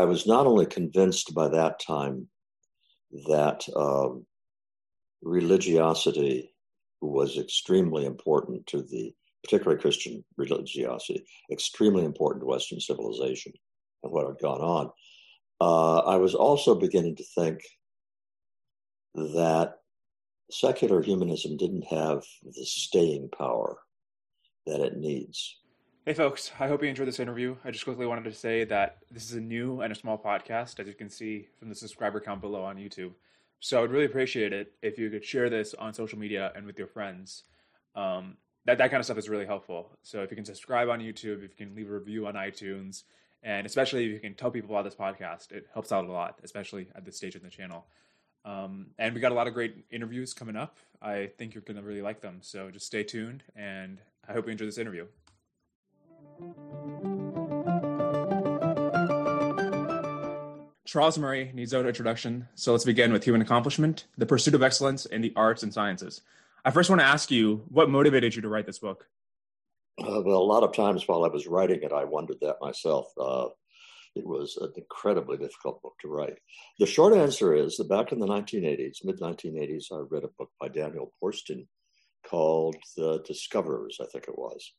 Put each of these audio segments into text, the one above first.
I was not only convinced by that time that um, religiosity was extremely important to the, particularly Christian religiosity, extremely important to Western civilization and what had gone on. Uh, I was also beginning to think that secular humanism didn't have the staying power that it needs. Hey, folks, I hope you enjoyed this interview. I just quickly wanted to say that this is a new and a small podcast, as you can see from the subscriber count below on YouTube. So I would really appreciate it if you could share this on social media and with your friends. Um, that, that kind of stuff is really helpful. So if you can subscribe on YouTube, if you can leave a review on iTunes, and especially if you can tell people about this podcast, it helps out a lot, especially at this stage in the channel. Um, and we got a lot of great interviews coming up. I think you're going to really like them. So just stay tuned, and I hope you enjoy this interview. Charles Murray needs no introduction, so let's begin with human accomplishment, the pursuit of excellence in the arts and sciences. I first want to ask you, what motivated you to write this book? Uh, well, a lot of times while I was writing it, I wondered that myself. Uh, it was an incredibly difficult book to write. The short answer is that back in the 1980s, mid 1980s, I read a book by Daniel Boorstin called The Discoverers, I think it was.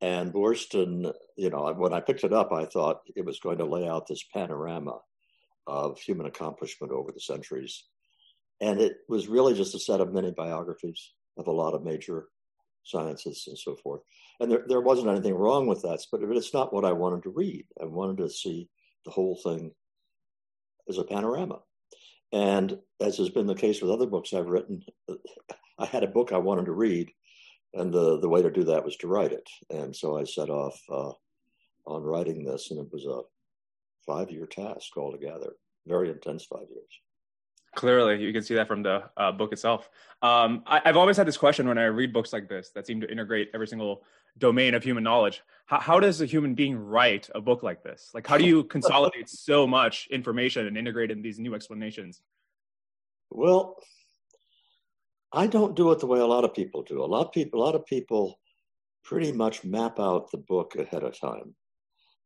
And Boorstin, you know, when I picked it up, I thought it was going to lay out this panorama of human accomplishment over the centuries. And it was really just a set of many biographies of a lot of major sciences and so forth. And there, there wasn't anything wrong with that, but it's not what I wanted to read. I wanted to see the whole thing as a panorama. And as has been the case with other books I've written, I had a book I wanted to read, and the, the way to do that was to write it. And so I set off uh, on writing this, and it was a five year task altogether, very intense five years. Clearly, you can see that from the uh, book itself. Um, I, have always had this question when I read books like this that seem to integrate every single domain of human knowledge. How, how does a human being write a book like this? Like, how do you consolidate so much information and integrate in these new explanations? Well, I don't do it the way a lot of people do. A lot of people, a lot of people, pretty much map out the book ahead of time,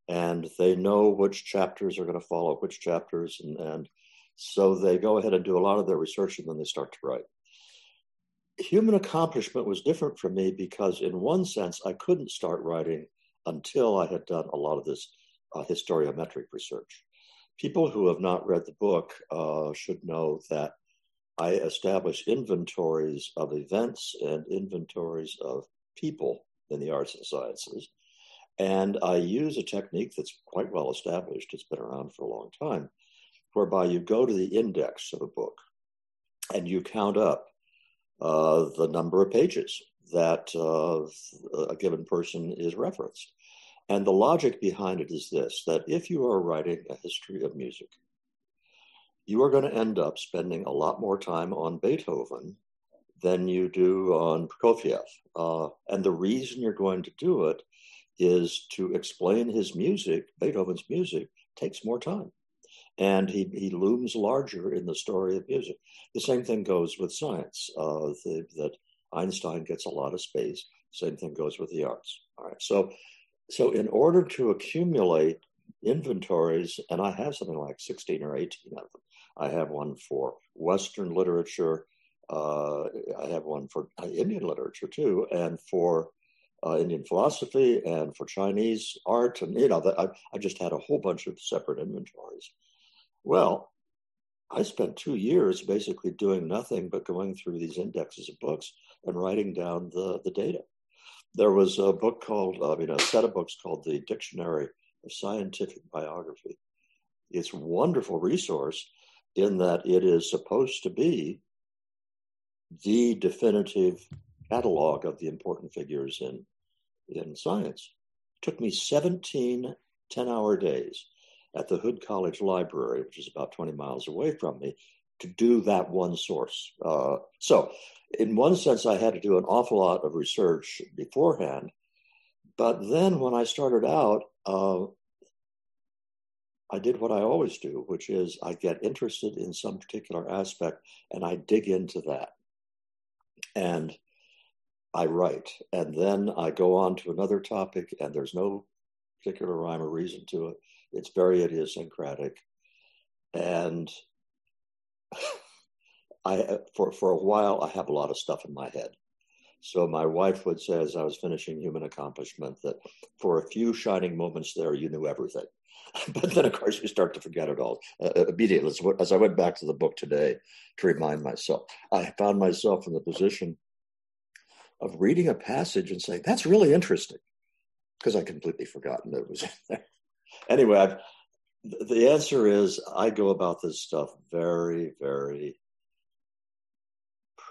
and they know which chapters are going to follow which chapters, and, and so they go ahead and do a lot of their research, and then they start to write human accomplishment was different for me because, in one sense, I couldn't start writing until I had done a lot of this uh, historiometric research. People who have not read the book uh, should know that I establish inventories of events and inventories of people in the arts and sciences. And I use a technique that's quite well established, it's been around for a long time, whereby you go to the index of a book and you count up uh, the number of pages that uh, a given person is referenced. And the logic behind it is this that if you are writing a history of music, you are going to end up spending a lot more time on Beethoven than you do on Prokofiev. Uh, and the reason you're going to do it is to explain his music, Beethoven's music, takes more time and he, he looms larger in the story of music. The same thing goes with science, uh, the, that Einstein gets a lot of space. Same thing goes with the arts. All right. So, so in order to accumulate inventories, and I have something like 16 or 18 of them. I have one for Western literature. Uh, I have one for Indian literature too, and for uh, Indian philosophy and for Chinese art. And, you know, the, I, I just had a whole bunch of separate inventories. Well, I spent two years basically doing nothing but going through these indexes of books and writing down the, the data. There was a book called, I mean, a set of books called the Dictionary of Scientific Biography. It's a wonderful resource in that it is supposed to be the definitive catalog of the important figures in, in science. It took me 17 10 hour days at the Hood College Library, which is about 20 miles away from me, to do that one source. Uh, so, in one sense, I had to do an awful lot of research beforehand. But then when I started out, uh, I did what I always do, which is I get interested in some particular aspect and I dig into that. And I write. And then I go on to another topic, and there's no particular rhyme or reason to it It's very idiosyncratic, and I for for a while I have a lot of stuff in my head. So my wife would say, as I was finishing Human Accomplishment, that for a few shining moments there, you knew everything. but then, of course, you start to forget it all uh, uh immediately. As I went back to the book today to remind myself, I found myself in the position of reading a passage and saying, "That's really interesting," because I completely forgotten that it was in there. anyway, I've, the answer is I go about this stuff very, very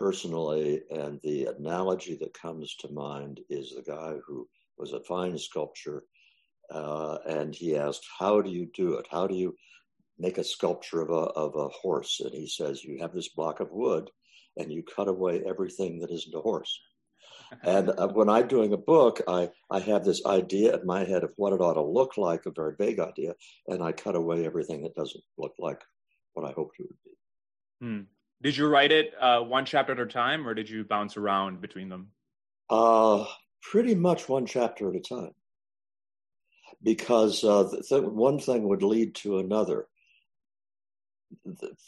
personally, and the analogy that comes to mind is the guy who was a fine sculptor, uh, and he asked, "How do you do it? How do you make a sculpture of a of a horse?" And he says, "You have this block of wood, and you cut away everything that isn't a horse." and uh, when I'm doing a book, I, I have this idea in my head of what it ought to look like, a very vague idea, and I cut away everything that doesn't look like what I hoped it would be. Hmm. Did you write it uh, one chapter at a time, or did you bounce around between them? Uh, pretty much one chapter at a time, because uh, th- one thing would lead to another.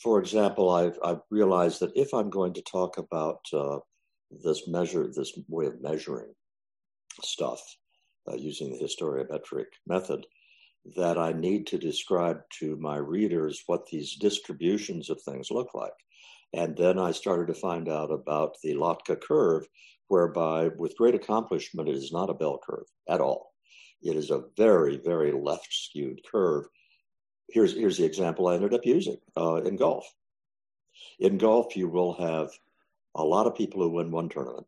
For example, I've, I've realized that if I'm going to talk about uh, this measure, this way of measuring stuff uh, using the historiometric method, that I need to describe to my readers what these distributions of things look like. And then I started to find out about the Lotka curve, whereby, with great accomplishment, it is not a bell curve at all. It is a very, very left skewed curve. Here's, here's the example I ended up using uh, in golf. In golf, you will have a lot of people who win one tournament,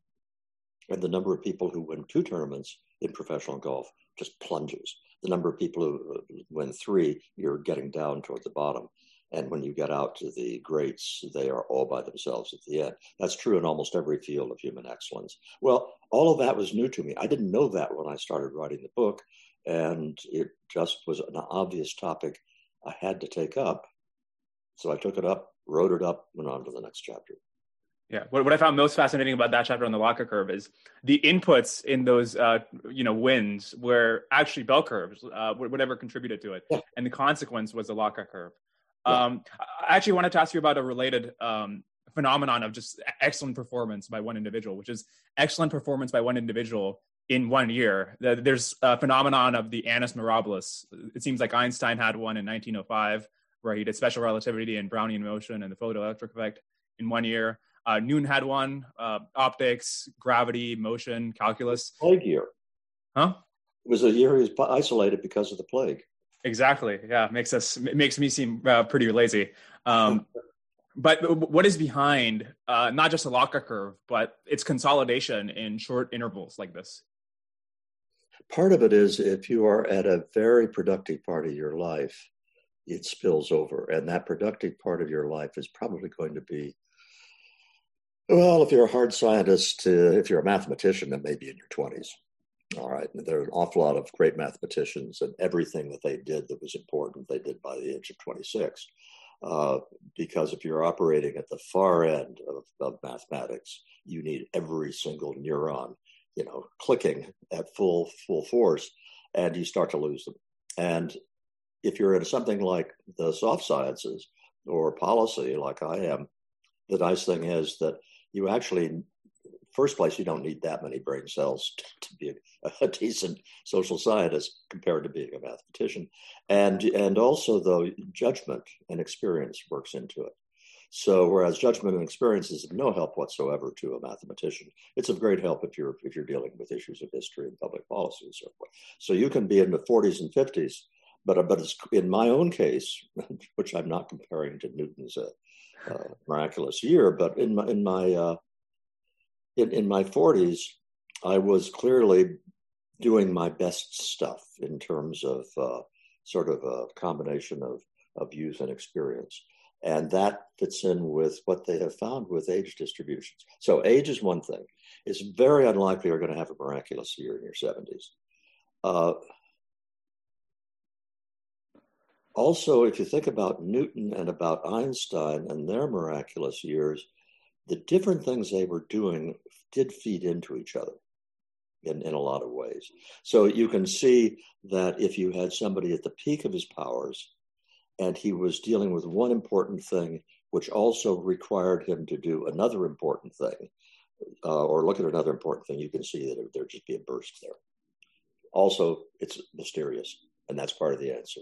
and the number of people who win two tournaments in professional golf just plunges. The number of people who win three, you're getting down toward the bottom. And when you get out to the greats, they are all by themselves at the end. That's true in almost every field of human excellence. Well, all of that was new to me. I didn't know that when I started writing the book, and it just was an obvious topic I had to take up. So I took it up, wrote it up, went on to the next chapter. Yeah, what, what I found most fascinating about that chapter on the Lotka curve is the inputs in those, uh, you know, wins were actually bell curves, uh, whatever contributed to it, yeah. and the consequence was the Lotka curve. Um, I actually wanted to ask you about a related um, phenomenon of just excellent performance by one individual, which is excellent performance by one individual in one year. There's a phenomenon of the annus mirabilis. It seems like Einstein had one in 1905, where he did special relativity and Brownian motion and the photoelectric effect in one year. Uh, Newton had one, uh, optics, gravity, motion, calculus. Plague year. Huh? It was a year he was isolated because of the plague. Exactly. Yeah, makes us makes me seem uh, pretty lazy. Um, but what is behind uh, not just a Lotka curve, but its consolidation in short intervals like this? Part of it is if you are at a very productive part of your life, it spills over, and that productive part of your life is probably going to be well, if you're a hard scientist, uh, if you're a mathematician, then maybe in your 20s. All right. There are an awful lot of great mathematicians, and everything that they did that was important, they did by the age of 26. Uh, because if you're operating at the far end of, of, mathematics, you need every single neuron, you know, clicking at full full force, and you start to lose them. And if you're in something like the soft sciences or policy, like I am, the nice thing is that you actually first place, you don't need that many brain cells to, to be a, a, decent social scientist compared to being a mathematician. And, and also, though, judgment and experience works into it. So, whereas judgment and experience is of no help whatsoever to a mathematician, it's of great help if you're if you're dealing with issues of history and public policy and so forth. So, you can be in the 40s and 50s, but but in my own case, which I'm not comparing to Newton's uh, uh, miraculous year, but in my in my uh, in, in my 40s, I was clearly doing my best stuff in terms of uh, sort of a combination of, of youth and experience. And that fits in with what they have found with age distributions. So, age is one thing. It's very unlikely you're going to have a miraculous year in your 70s. Uh, also, if you think about Newton and about Einstein and their miraculous years, the different things they were doing did feed into each other. in, in a lot of ways. So you can see that if you had somebody at the peak of his powers and he was dealing with one important thing, which also required him to do another important thing, uh, or look at another important thing, you can see that there'd just be a burst there. Also, it's mysterious, and that's part of the answer.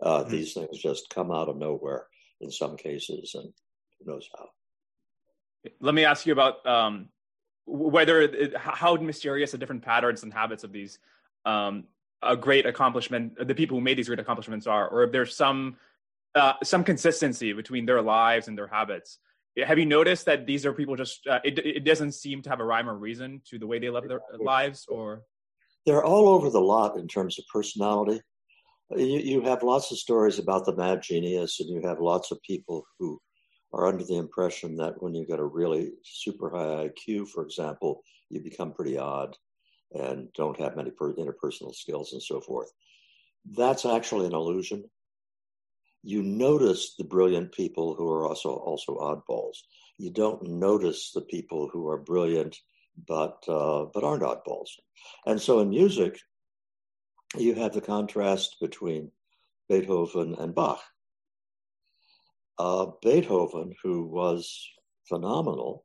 Uh, mm-hmm. These things just come out of nowhere in some cases, and who knows how. Let me ask you about um, whether it, how mysterious the different patterns and habits of these um, a great accomplishment, the people who made these great accomplishments are, or if there's some uh, some consistency between their lives and their habits. Have you noticed that these are people just uh, it, it doesn't seem to have a rhyme or reason to the way they live their lives, or they're all over the lot in terms of personality. You, you have lots of stories about the mad genius, and you have lots of people who are under the impression that when you get a really super high IQ, for example, you become pretty odd and don't have many per- interpersonal skills and so forth. That's actually an illusion. You notice the brilliant people who are also also oddballs. You don't notice the people who are brilliant but uh, but aren't oddballs. And so in music, you have the contrast between Beethoven and Bach. Uh, Beethoven, who was phenomenal,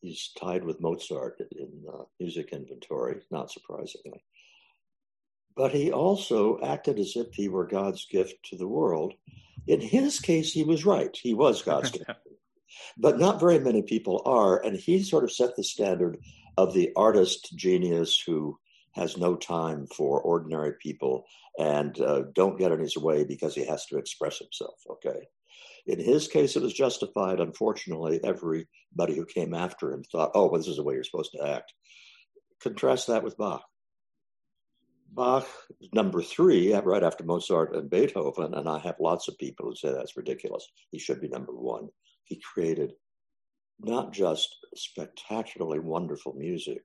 he's tied with Mozart in uh, music inventory, not surprisingly. But he also acted as if he were God's gift to the world. In his case, he was right. He was God's gift. But not very many people are. And he sort of set the standard of the artist genius who has no time for ordinary people and uh, don't get in his way because he has to express himself. Okay. In his case, it was justified. Unfortunately, everybody who came after him thought, oh, well, this is the way you're supposed to act. Contrast that with Bach. Bach, number three, right after Mozart and Beethoven, and I have lots of people who say that's ridiculous. He should be number one. He created not just spectacularly wonderful music,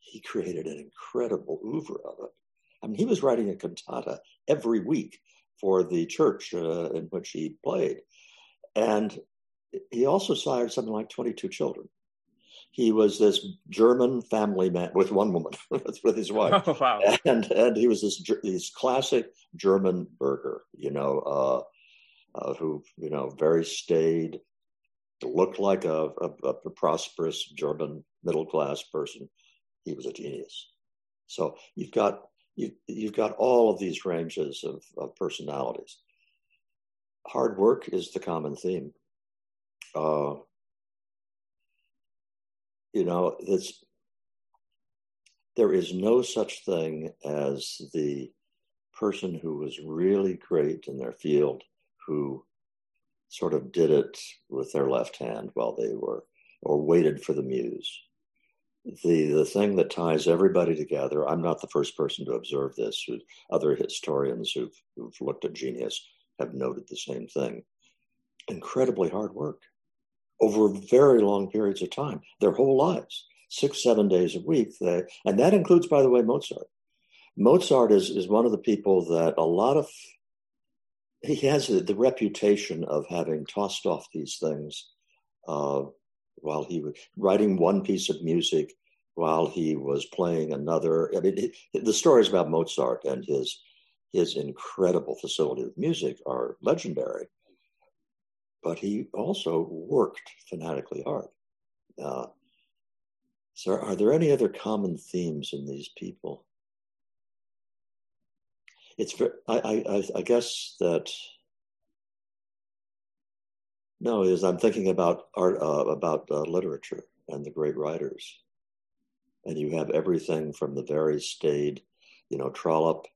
he created an incredible oeuvre of it. I mean, he was writing a cantata every week for the church uh, in which he played. And he also sired something like 22 children. He was this German family man with one woman, with his wife. Oh, wow. And, and he was this, this classic German burgher, you know, uh, uh, who, you know, very staid, looked like a, a, a prosperous German middle class person. He was a genius. So you've got you, you've got all of these ranges of, of personalities hard work is the common theme. Uh, you know, it's, there is no such thing as the person who was really great in their field who sort of did it with their left hand while they were or waited for the muse the the thing that ties everybody together i'm not the first person to observe this other historians who've, who've looked at genius have noted the same thing. Incredibly hard work over very long periods of time, their whole lives, six, seven days a week. They, and that includes, by the way, Mozart. Mozart is, is one of the people that a lot of, he has the, the reputation of having tossed off these things uh, while he was writing one piece of music while he was playing another. I mean, it, the stories about Mozart and his his incredible facility with music are legendary. But he also worked fanatically hard. Uh, so, are there any other common themes in these people? It's I, I, I guess that no, is I'm thinking about art, uh, about uh, literature and the great writers, and you have everything from the very staid, you know, Trollope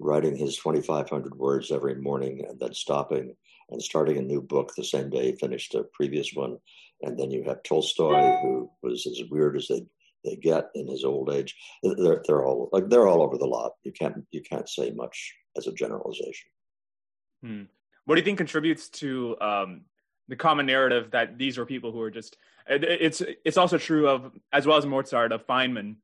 writing his 2,500 words every morning and then stopping and starting a new book the same day he finished a previous one. And then you have Tolstoy, who was as weird as they, they get in his old age. They're, they're all like they're all over the lot. You can't you can't say much as a generalization. Hmm. What do you think contributes to um, the common narrative that these were people who are just? It's it's also true of as well as Mozart of Feynman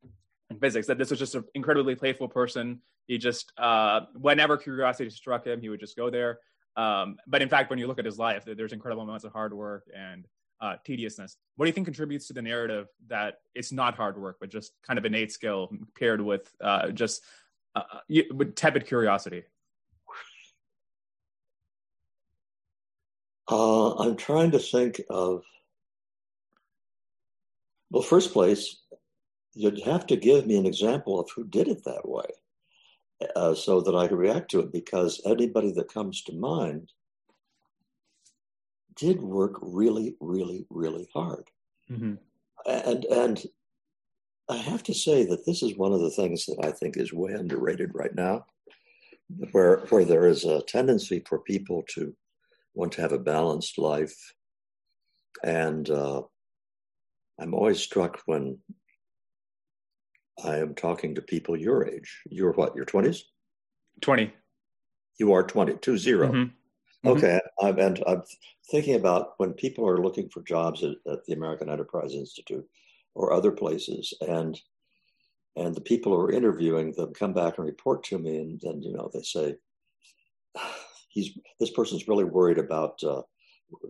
in physics that this was just an incredibly playful person he just uh, whenever curiosity struck him, he would just go there. Um, but in fact, when you look at his life, there's incredible amounts of hard work and uh, tediousness. What do you think contributes to the narrative that it's not hard work, but just kind of innate skill paired with uh, just uh, with tepid curiosity? Uh, I'm trying to think of. Well, first place, you'd have to give me an example of who did it that way uh, so that I could react to it because anybody that comes to mind did work really, really, really hard. Mm-hmm. And, and I have to say that this is one of the things that I think is way underrated right now, where, where there is a tendency for people to want to have a balanced life. And uh, I'm always struck when I am talking to people your age. You're what, your 20s? 20. You are 20, two zero. Mm-hmm. Mm-hmm. Okay. I'm, and I'm thinking about when people are looking for jobs at, at, the American Enterprise Institute or other places, and and the people who are interviewing them come back and report to me, and then you know they say, "He's this person's really worried about uh,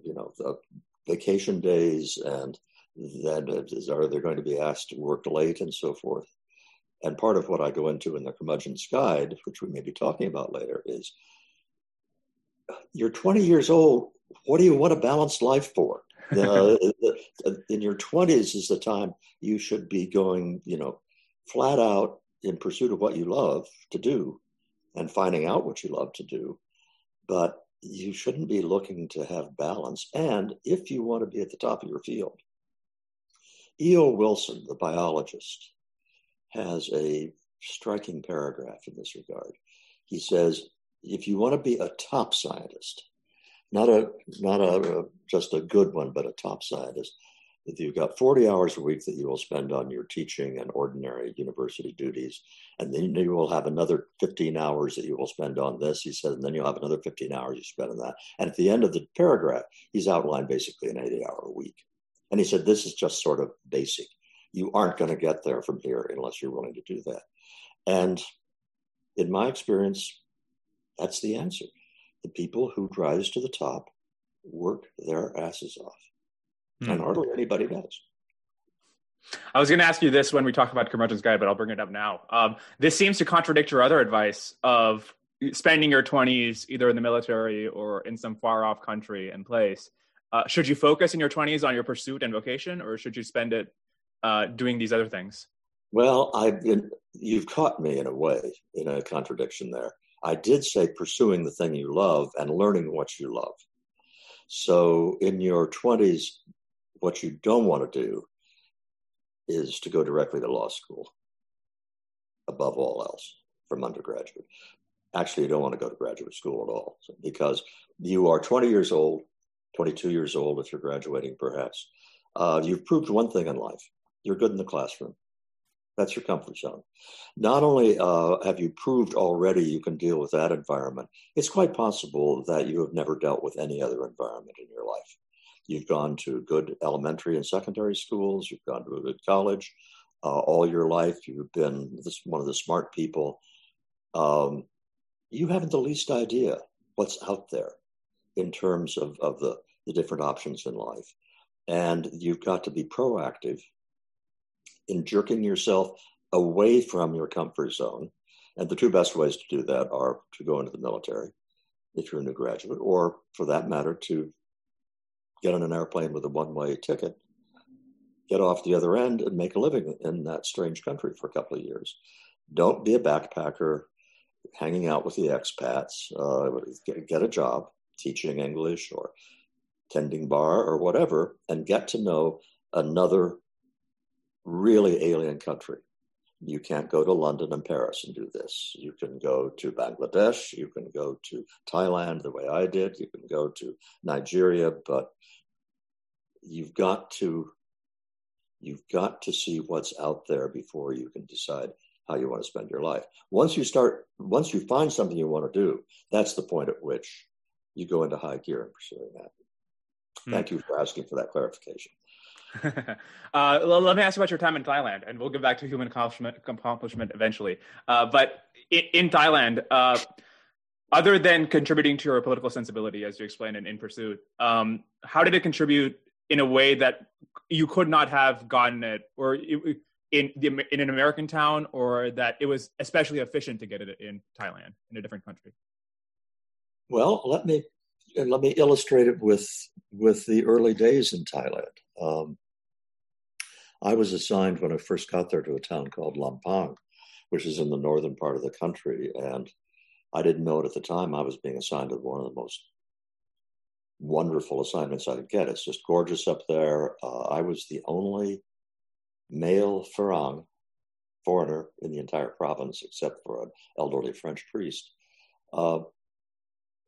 you know the vacation days and then are they going to be asked to work late and so forth? And part of what I go into in the curmudgeon's guide, which we may be talking about later, is you're 20 years old. What do you want a balanced life for? uh, in your 20s is the time you should be going, you know, flat out in pursuit of what you love to do and finding out what you love to do. But you shouldn't be looking to have balance. And if you want to be at the top of your field, E.O. Wilson, the biologist, has a striking paragraph in this regard. He says, if you want to be a top scientist, not a not a, just a good one, but a top scientist, that you've got 40 hours a week that you will spend on your teaching and ordinary university duties. And then you will have another 15 hours that you will spend on this, he said, and then you'll have another 15 hours you spend on that. And at the end of the paragraph, he's outlined basically an 80 hour week. And he said, This is just sort of basic. You aren't going to get there from here unless you're willing to do that. And in my experience, that's the answer. The people who rise to the top work their asses off. Hmm. And hardly anybody does. I was going to ask you this when we talk about Curmudgeon's Guide, but I'll bring it up now. Um, this seems to contradict your other advice of spending your 20s either in the military or in some far off country and place uh, should you focus in your 20s on your pursuit and vocation or should you spend it uh, doing these other things. Well been you've caught me in a way in a contradiction there. I did say pursuing the thing you love and learning what you love. So in your 20s what you don't want to do is to go directly to law school above all else from undergraduate. Actually you don't want to go to graduate school at all because you are 20 years old 22 years old, if you're graduating, perhaps, uh, you've proved one thing in life you're good in the classroom. That's your comfort zone. Not only uh, have you proved already you can deal with that environment, it's quite possible that you have never dealt with any other environment in your life. You've gone to good elementary and secondary schools, you've gone to a good college uh, all your life, you've been this, one of the smart people. Um, you haven't the least idea what's out there in terms of, of the the different options in life. And you've got to be proactive in jerking yourself away from your comfort zone. And the two best ways to do that are to go into the military if you're a new graduate, or for that matter, to get on an airplane with a one way ticket, get off the other end, and make a living in that strange country for a couple of years. Don't be a backpacker hanging out with the expats. Uh, get, get a job teaching English or tending bar or whatever, and get to know another really alien country. You can't go to London and Paris and do this. You can go to Bangladesh, you can go to Thailand the way I did, you can go to Nigeria, but you've got to you've got to see what's out there before you can decide how you want to spend your life. Once you start once you find something you want to do, that's the point at which you go into high gear in pursuing that. Hmm. Thank you for asking for that clarification. uh, let me ask you about your time in Thailand, and we'll get back to human accomplishment, accomplishment eventually. Uh, but in, in Thailand, uh, other than contributing to your political sensibility, as you explained in In Pursuit, um, how did it contribute in a way that you could not have gotten it or in the, in an American town, or that it was especially efficient to get it in Thailand in a different country? Well, let me let me illustrate it with with the early days in Thailand. Um, I was assigned when I first got there to a town called Lampang, which is in the northern part of the country, and I didn't know it at the time. I was being assigned to one of the most wonderful assignments I could get. It's just gorgeous up there. Uh, I was the only male Farang foreigner in the entire province, except for an elderly French priest. Uh,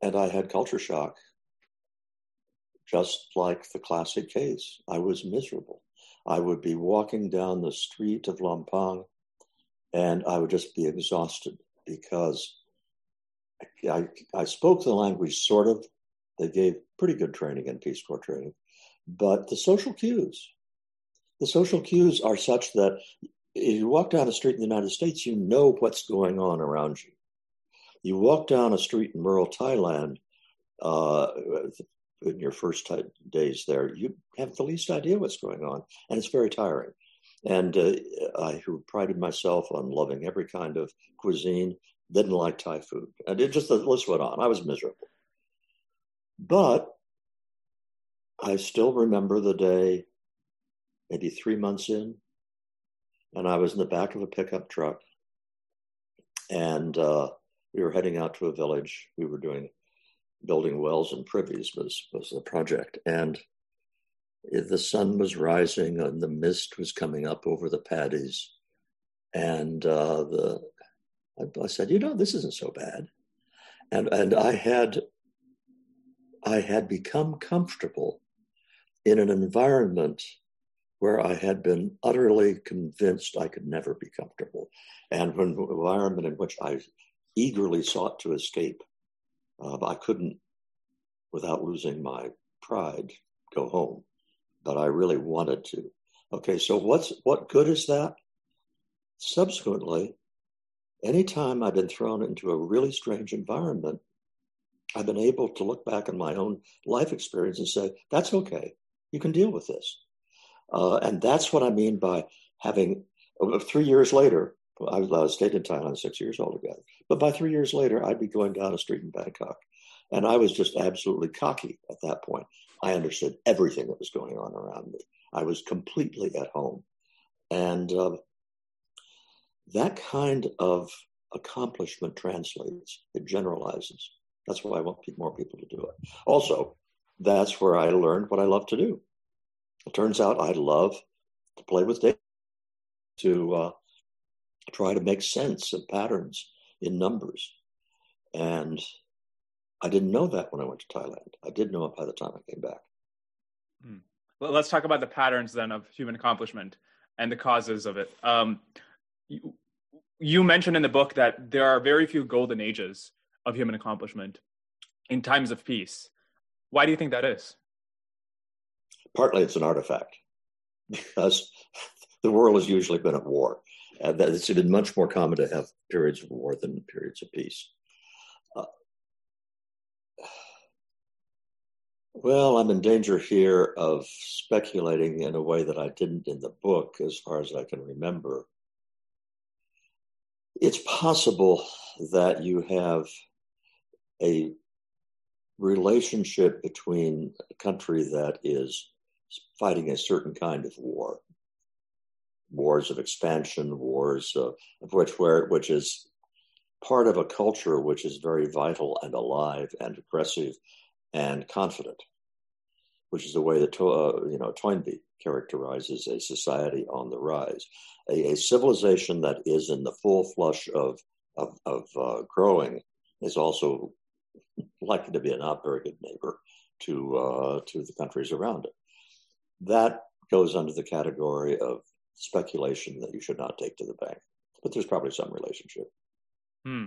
and I had culture shock, just like the classic case. I was miserable. I would be walking down the street of Lampang and I would just be exhausted because I, I spoke the language sort of. They gave pretty good training in Peace Corps training, but the social cues, the social cues are such that if you walk down a street in the United States, you know what's going on around you. You walk down a street in rural Thailand uh, in your first days there, you have the least idea what's going on, and it's very tiring. And uh, I, who prided myself on loving every kind of cuisine, didn't like Thai food. And it just, the list went on. I was miserable. But I still remember the day, maybe three months in, and I was in the back of a pickup truck. And uh, we were heading out to a village. We were doing building wells and privies was was the project, and the sun was rising and the mist was coming up over the paddies, and uh, the I, I said, you know, this isn't so bad, and and I had I had become comfortable in an environment where I had been utterly convinced I could never be comfortable, and an environment in which I eagerly sought to escape. Uh, I couldn't, without losing my pride, go home, but I really wanted to. Okay, so what's what good is that? Subsequently, anytime I've been thrown into a really strange environment, I've been able to look back on my own life experience and say, that's okay. You can deal with this. Uh, and that's what I mean by having, uh, three years later, I, I stayed in Thailand six years altogether. But by three years later, I'd be going down a street in Bangkok. And I was just absolutely cocky at that point. I understood everything that was going on around me. I was completely at home. And uh, that kind of accomplishment translates, it generalizes. That's why I want more people to do it. Also, that's where I learned what I love to do. It turns out I love to play with data, to uh, try to make sense of patterns in numbers. And I didn't know that when I went to Thailand. I did know it by the time I came back. Hmm. Well, let's talk about the patterns then of human accomplishment and the causes of it. Um, you, you mentioned in the book that there are very few golden ages of human accomplishment in times of peace. Why do you think that is? Partly it's an artifact because the world has usually been at war. And that it's been much more common to have periods of war than periods of peace. Uh, well, I'm in danger here of speculating in a way that I didn't in the book, as far as I can remember. It's possible that you have a relationship between a country that is fighting a certain kind of war wars of expansion, wars of, of which where which is part of a culture which is very vital and alive and aggressive and confident, which is the way that uh, you know Toynbee characterizes a society on the rise, a, a, civilization that is in the full flush of of, of uh, growing is also likely to be a not very good neighbor to uh, to the countries around it. That goes under the category of speculation that you should not take to the bank. But there's probably some relationship. Hmm.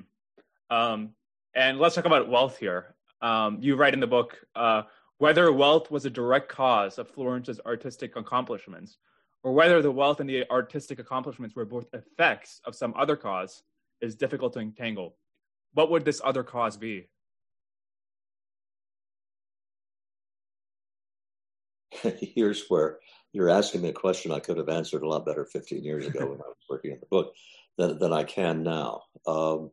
Um, and let's talk about wealth here. Um, you write in the book uh, whether wealth was a direct cause of Florence's artistic accomplishments, or whether the wealth and the artistic accomplishments were both effects of some other cause is difficult to entangle. What would this other cause be? here's where you're asking me a question I could have answered a lot better 15 years ago when I was working on the book than, than I can now. Um,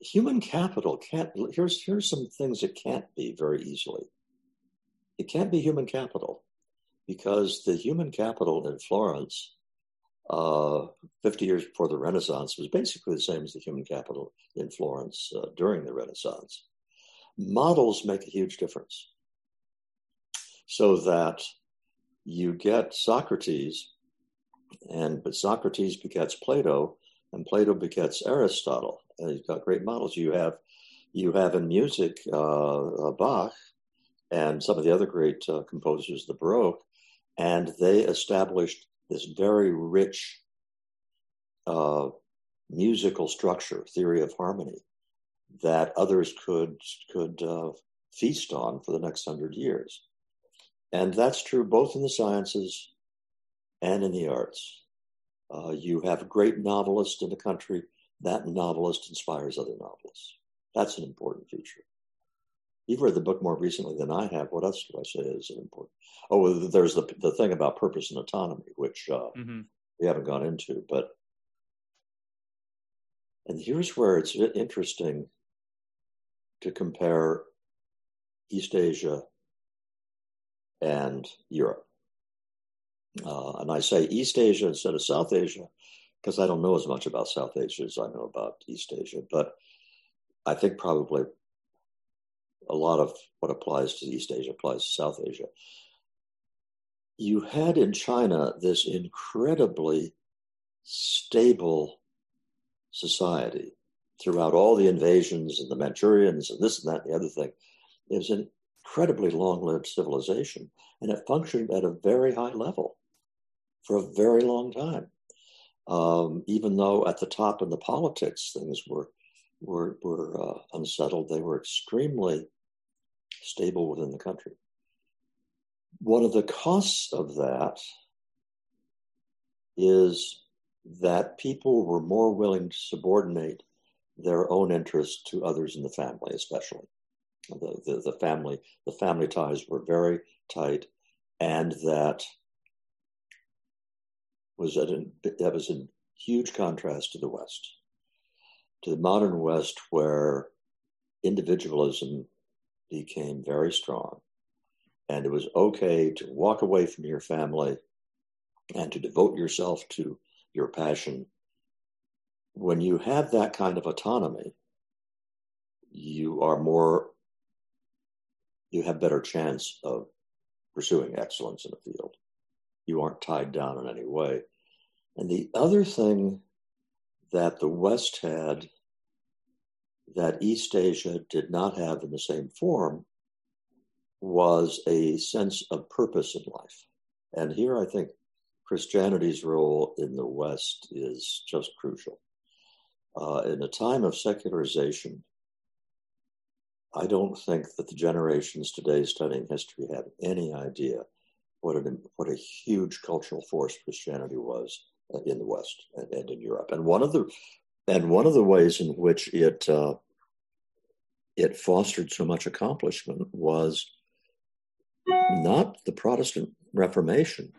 human capital can't, here's, here's some things it can't be very easily. It can't be human capital because the human capital in Florence, uh, 50 years before the Renaissance, was basically the same as the human capital in Florence uh, during the Renaissance. Models make a huge difference. So that you get Socrates, and but Socrates begets Plato, and Plato begets Aristotle. And you've got great models. You have you have in music uh, Bach and some of the other great uh, composers of the Baroque, and they established this very rich uh, musical structure, theory of harmony, that others could could uh, feast on for the next hundred years. And that's true both in the sciences and in the arts. Uh, you have a great novelist in the country, that novelist inspires other novelists. That's an important feature. You've read the book more recently than I have. What else do I say is important? Oh, there's the the thing about purpose and autonomy, which uh, mm-hmm. we haven't gone into. But and here's where it's interesting to compare East Asia and Europe. Uh, and I say East Asia instead of South Asia because I don't know as much about South Asia as I know about East Asia. But I think probably a lot of what applies to East Asia applies to South Asia. You had in China this incredibly stable society throughout all the invasions and the Manchurians and this and that and the other thing. It was an incredibly long lived civilization, and it functioned at a very high level for a very long time. Um, even though at the top in the politics things were were, were uh, unsettled, they were extremely stable within the country. One of the costs of that is that people were more willing to subordinate their own interests to others in the family, especially. The, the, the family the family ties were very tight, and that was that was in huge contrast to the West, to the modern West, where individualism became very strong, and it was okay to walk away from your family and to devote yourself to your passion. When you have that kind of autonomy, you are more you have better chance of pursuing excellence in a field. You aren't tied down in any way. And the other thing that the West had that East Asia did not have in the same form was a sense of purpose in life. And here I think Christianity's role in the West is just crucial. Uh, in a time of secularization, I don't think that the generations today studying history have any idea what an what a huge cultural force Christianity was in the West and, and in Europe. And one of the and one of the ways in which it uh, it fostered so much accomplishment was not the Protestant Reformation,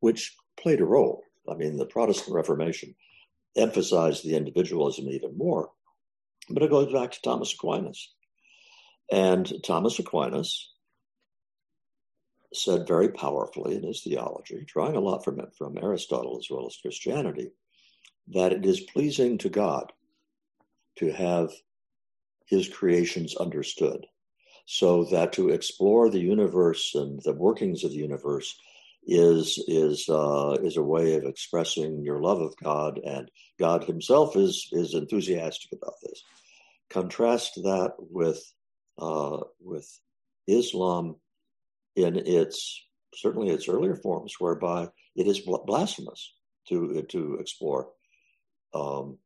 which played a role. I mean, the Protestant Reformation emphasized the individualism even more, but it goes back to Thomas Aquinas. And Thomas Aquinas said very powerfully in his theology, drawing a lot from it from Aristotle as well as Christianity, that it is pleasing to God to have his creations understood. So that to explore the universe and the workings of the universe is is uh, is a way of expressing your love of God, and God Himself is is enthusiastic about this. Contrast that with uh, with Islam in its certainly its earlier forms, whereby it is blasphemous to to explore um,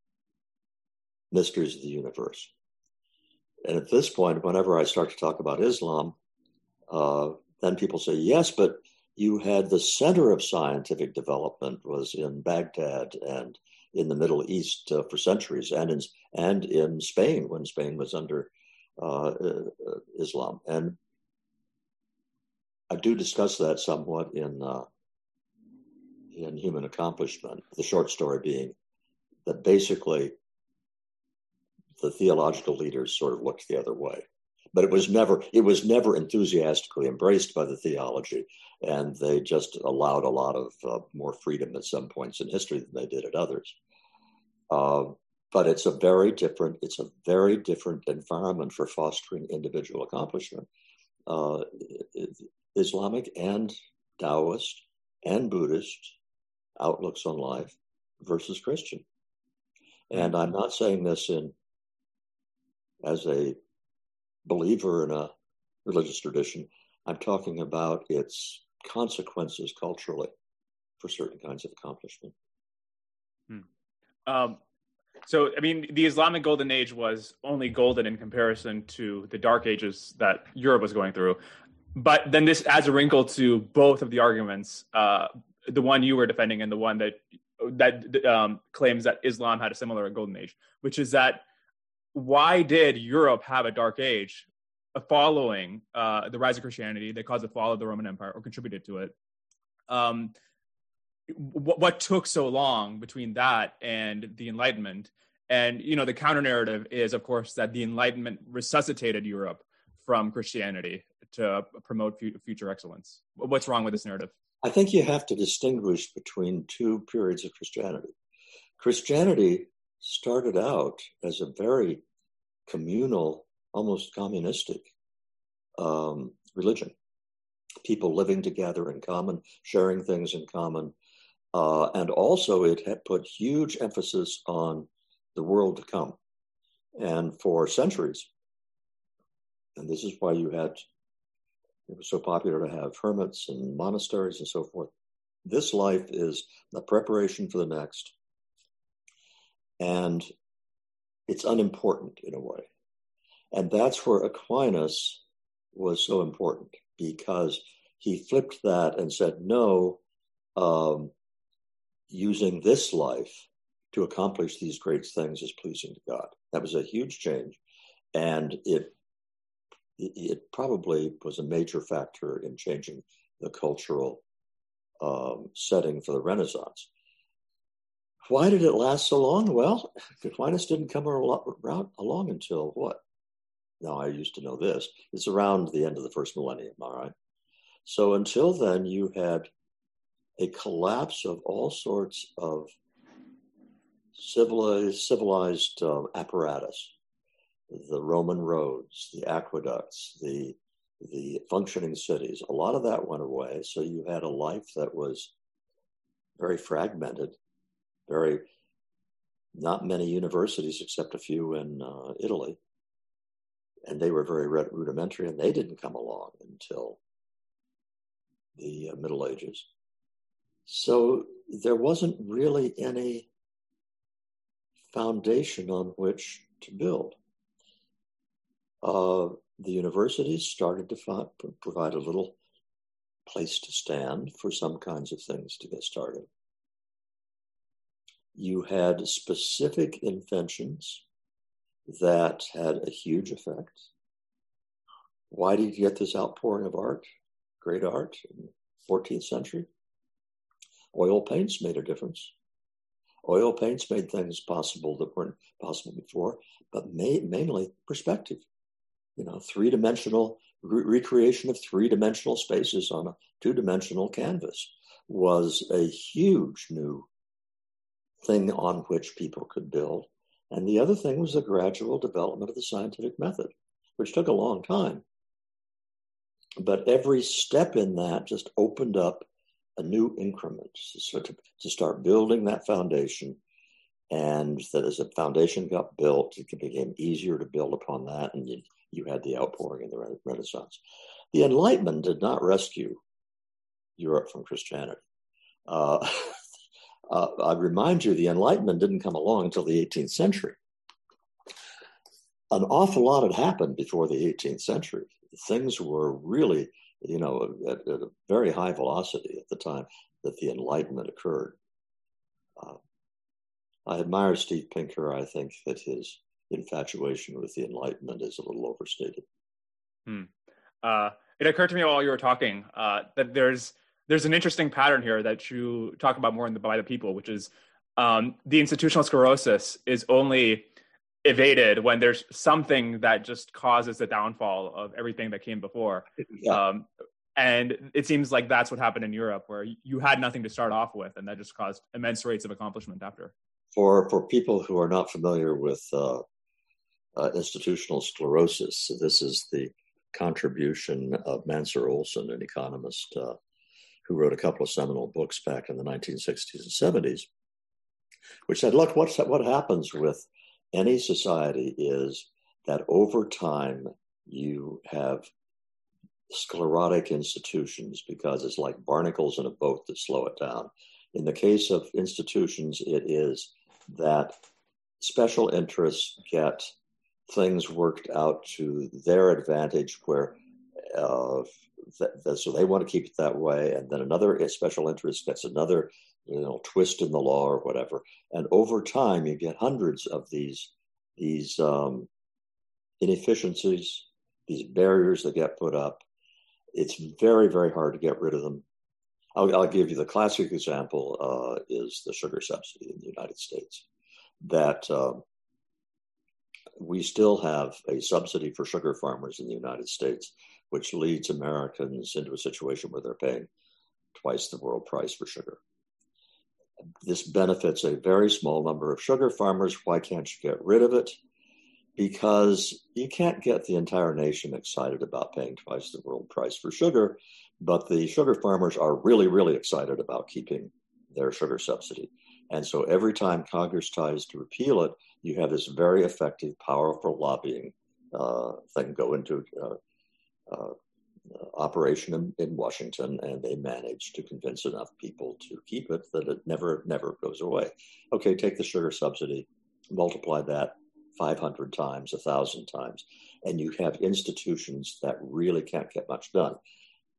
mysteries of the universe. And at this point, whenever I start to talk about Islam, uh, then people say, "Yes, but you had the center of scientific development was in Baghdad and in the Middle East uh, for centuries, and in and in Spain when Spain was under uh, uh, Islam. And I do discuss that somewhat in uh, in Human Accomplishment. The short story being that basically the theological leaders sort of looked the other way, but it was never it was never enthusiastically embraced by the theology, and they just allowed a lot of uh, more freedom at some points in history than they did at others. Uh, but it's a very different it's a very different environment for fostering individual accomplishment. Uh, Islamic and Taoist and Buddhist outlooks on life versus Christian. And I'm not saying this in as a believer in a religious tradition. I'm talking about its consequences culturally for certain kinds of accomplishment. Hmm. Um, so, I mean, the Islamic Golden Age was only golden in comparison to the Dark Ages that Europe was going through but then this adds a wrinkle to both of the arguments, uh, the one you were defending and the one that that um, claims that Islam had a similar golden age, which is that why did Europe have a dark age following uh, the rise of Christianity that caused the fall of the Roman Empire or contributed to it? Um, what, what took so long between that and the Enlightenment? And you know, the counter narrative is, of course, that the Enlightenment resuscitated Europe from Christianity to promote future excellence. What's wrong with this narrative? I think you have to distinguish between two periods of Christianity. Christianity started out as a very communal, almost communistic um, religion. People living together in common, sharing things in common. Uh, and also, it had put huge emphasis on the world to come. And for centuries, and this is why you had it was so popular to have hermits and monasteries and so forth. This life is the preparation for the next. And it's unimportant in a way. And that's where Aquinas was so important because he flipped that and said, no, um, using this life to accomplish these great things is pleasing to God. That was a huge change. And it it probably was a major factor in changing the cultural um, setting for the Renaissance. Why did it last so long? Well, Aquinas didn't come along until what? Now, I used to know this. It's around the end of the first millennium, all right? So until then, you had a collapse of all sorts of civilized, civilized um, apparatus the Roman roads, the aqueducts, the the functioning cities. A lot of that went away. So you had a life that was very fragmented, very not many universities except a few in uh, Italy, and they were very rudimentary, and they didn't come along until the uh, Middle Ages. So there wasn't really any foundation on which to build uh, the universities started to find, provide a little place to stand for some kinds of things to get started. You had specific inventions that had a huge effect. Why did you get this outpouring of art, great art, in the 14th century? Oil paints made a difference. Oil paints made things possible that weren't possible before, but mainly perspective you know, three dimensional re- recreation of three dimensional spaces on a two dimensional canvas was a huge new thing on which people could build. And the other thing was the gradual development of the scientific method, which took a long time. But every step in that just opened up a new increment so to, to start building that foundation. And that as a foundation got built, it became easier to build upon that. And you, you had the outpouring in the Renaissance. The Enlightenment did not rescue Europe from Christianity. Uh, uh, I remind you, the Enlightenment didn't come along until the 18th century. An awful lot had happened before the 18th century. Things were really, you know, at, at a very high velocity at the time that the Enlightenment occurred. Uh, I admire Steve Pinker. I think that his infatuation with the Enlightenment is a little overstated. Hmm. Uh, it occurred to me while you were talking uh, that there's there's an interesting pattern here that you talk about more in the by the people, which is um, the institutional sclerosis is only evaded when there's something that just causes the downfall of everything that came before. Yeah. Um, and it seems like that's what happened in Europe, where you had nothing to start off with, and that just caused immense rates of accomplishment after. For for people who are not familiar with uh, uh, institutional sclerosis, this is the contribution of Mancur Olson, an economist uh, who wrote a couple of seminal books back in the 1960s and 70s, which said, look, what's, what happens with any society is that over time you have sclerotic institutions because it's like barnacles in a boat that slow it down. In the case of institutions, it is that special interests get things worked out to their advantage where uh, th- th- so they want to keep it that way and then another special interest gets another you know twist in the law or whatever. And over time you get hundreds of these these um, inefficiencies these barriers that get put up. It's very very hard to get rid of them. I'll, I'll give you the classic example uh, is the sugar subsidy in the united states that um, we still have a subsidy for sugar farmers in the United States, which leads Americans into a situation where they're paying twice the world price for sugar. This benefits a very small number of sugar farmers. Why can't you get rid of it? Because you can't get the entire nation excited about paying twice the world price for sugar, but the sugar farmers are really, really excited about keeping their sugar subsidy. And so every time Congress tries to repeal it, you have this very effective, powerful lobbying uh, thing go into uh, uh, operation in, in, Washington, and they manage to convince enough people to keep it that it never, never goes away. Okay, take the sugar subsidy, multiply that 500 times, 1,000 times, and you have institutions that really can't get much done.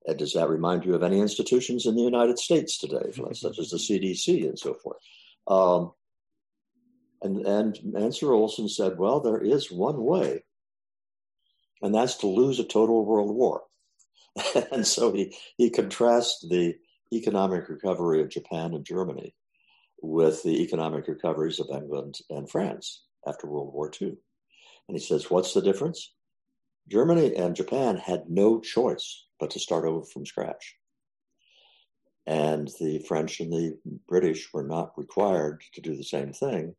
And does that remind you of any institutions in the United States today, such as the CDC and so forth? Um, and, and Mancur Olson said, well, there is one way, and that's to lose a total world war. and so he, he contrasts the economic recovery of Japan and Germany with the economic recoveries of England and France after World War II. And he says, what's the difference? Germany and Japan had no choice but to start over from scratch. And the French and the British were not required to do the same thing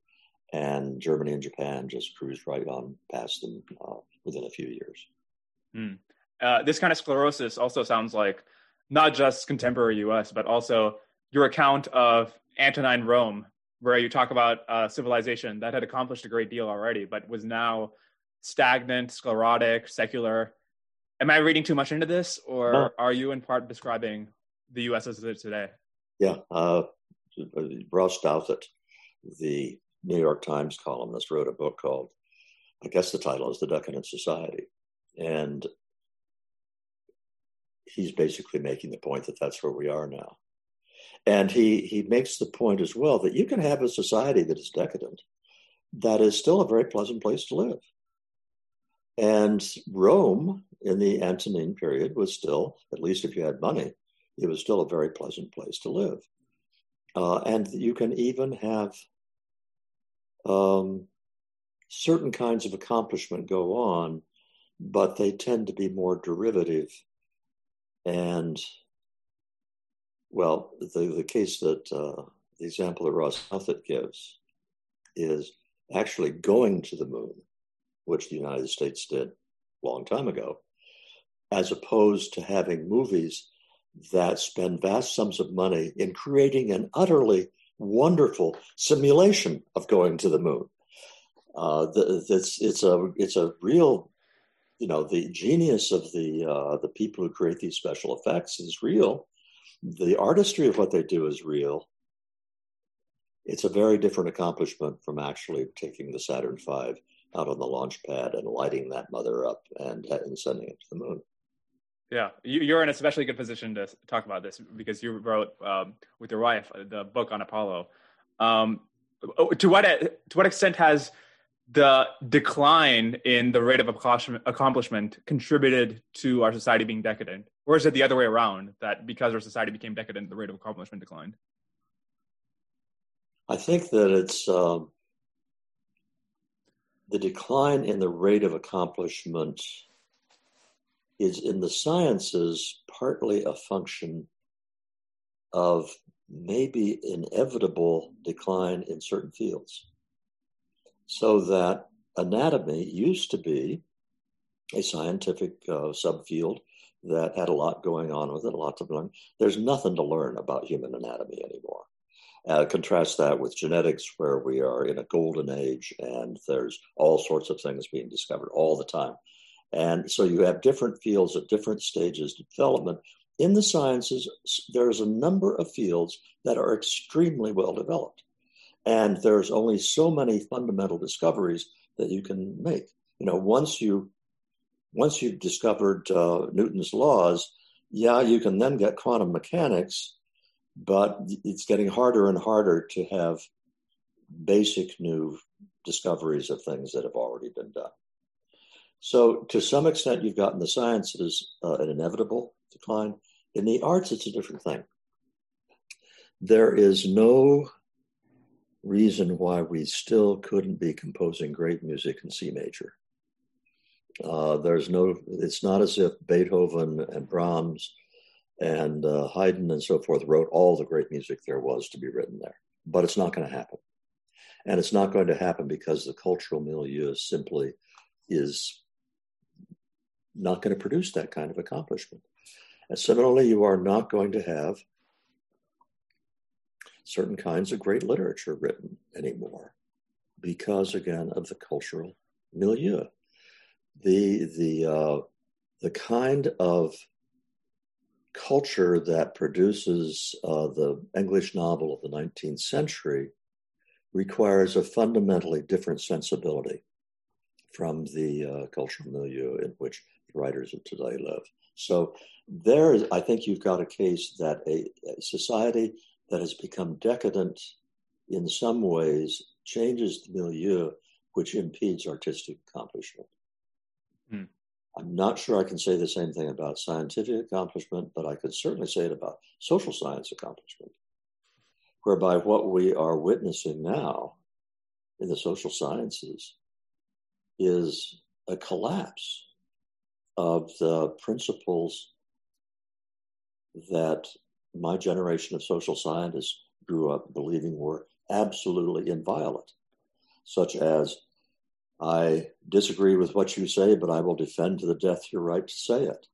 and Germany and Japan just cruised right on past them uh, within a few years. Mm. Uh, this kind of sclerosis also sounds like not just contemporary U.S., but also your account of Antonine Rome, where you talk about uh, civilization that had accomplished a great deal already, but was now stagnant, sclerotic, secular. Am I reading too much into this, or no. are you in part describing the U.S. as it is today? Yeah, uh, Ross Douthat, the New York Times columnist wrote a book called, I guess the title is The Decadent Society. And he's basically making the point that that's where we are now. And he, he makes the point as well that you can have a society that is decadent, that is still a very pleasant place to live. And Rome in the Antonine period was still, at least if you had money, it was still a very pleasant place to live. Uh, and you can even have um, certain kinds of accomplishment go on, but they tend to be more derivative. And, well, the, the case that uh, the example that Ross Douthat gives is actually going to the moon, which the United States did a long time ago, as opposed to having movies that spend vast sums of money in creating an utterly wonderful simulation of going to the moon. Uh, the, it's, it's a it's a real, you know, the genius of the uh, the people who create these special effects is real. The artistry of what they do is real. It's a very different accomplishment from actually taking the Saturn V out on the launch pad and lighting that mother up and, and sending it to the moon. Yeah, you're in a especially good position to talk about this because you wrote um, with your wife uh, the book on Apollo. Um, oh, to what to what extent has the decline in the rate of accomplishment contributed to our society being decadent? Or is it the other way around that because our society became decadent, the rate of accomplishment declined? I think that it's um, the decline in the rate of accomplishment is in the sciences partly a function of maybe inevitable decline in certain fields. So that anatomy used to be a scientific uh, subfield that had a lot going on with it, lots lot to learn. There's nothing to learn about human anatomy anymore. Uh, contrast that with genetics, where we are in a golden age and there's all sorts of things being discovered all the time. And so you have different fields at different stages of development. In the sciences, there's a number of fields that are extremely well developed. And there's only so many fundamental discoveries that you can make. You know, once you once you've discovered uh, Newton's laws, yeah, you can then get quantum mechanics, but it's getting harder and harder to have basic new discoveries of things that have already been done. So, to some extent, you've gotten the sciences uh, an inevitable decline. In the arts, it's a different thing. There is no reason why we still couldn't be composing great music in C major. Uh, there's no, it's not as if Beethoven and Brahms and uh, Haydn and so forth wrote all the great music there was to be written there. But it's not going to happen. And it's not going to happen because the cultural milieu simply is not going to produce that kind of accomplishment. And similarly, you are not going to have certain kinds of great literature written anymore because, again, of the cultural milieu. The, the, uh, the kind of culture that produces uh, the English novel of the 19th century requires a fundamentally different sensibility from the uh, cultural milieu in which writers of today live. So there, I think you've got a case that a, a society that has become decadent in some ways changes the milieu, which impedes artistic accomplishment. Hmm. I'm not sure I can say the same thing about scientific accomplishment, but I could certainly say it about social science accomplishment, whereby what we are witnessing now in the social sciences is a collapse of the principles that my generation of social scientists grew up believing were absolutely inviolate, such as I disagree with what you say, but I will defend to the death your right to say it,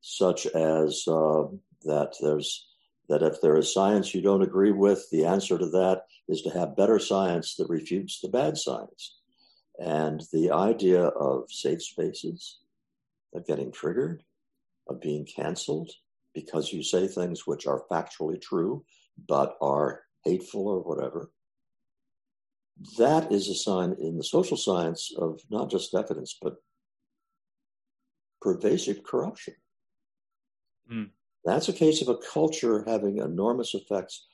such as uh, that there's that if there is science you don't agree with, the answer to that is to have better science that refutes the bad science. And the idea of safe spaces, of getting triggered, of being canceled because you say things which are factually true but are hateful or whatever. That is a sign in the social science of not just evidence but pervasive corruption. Mm. That's a case of a culture having enormous effects,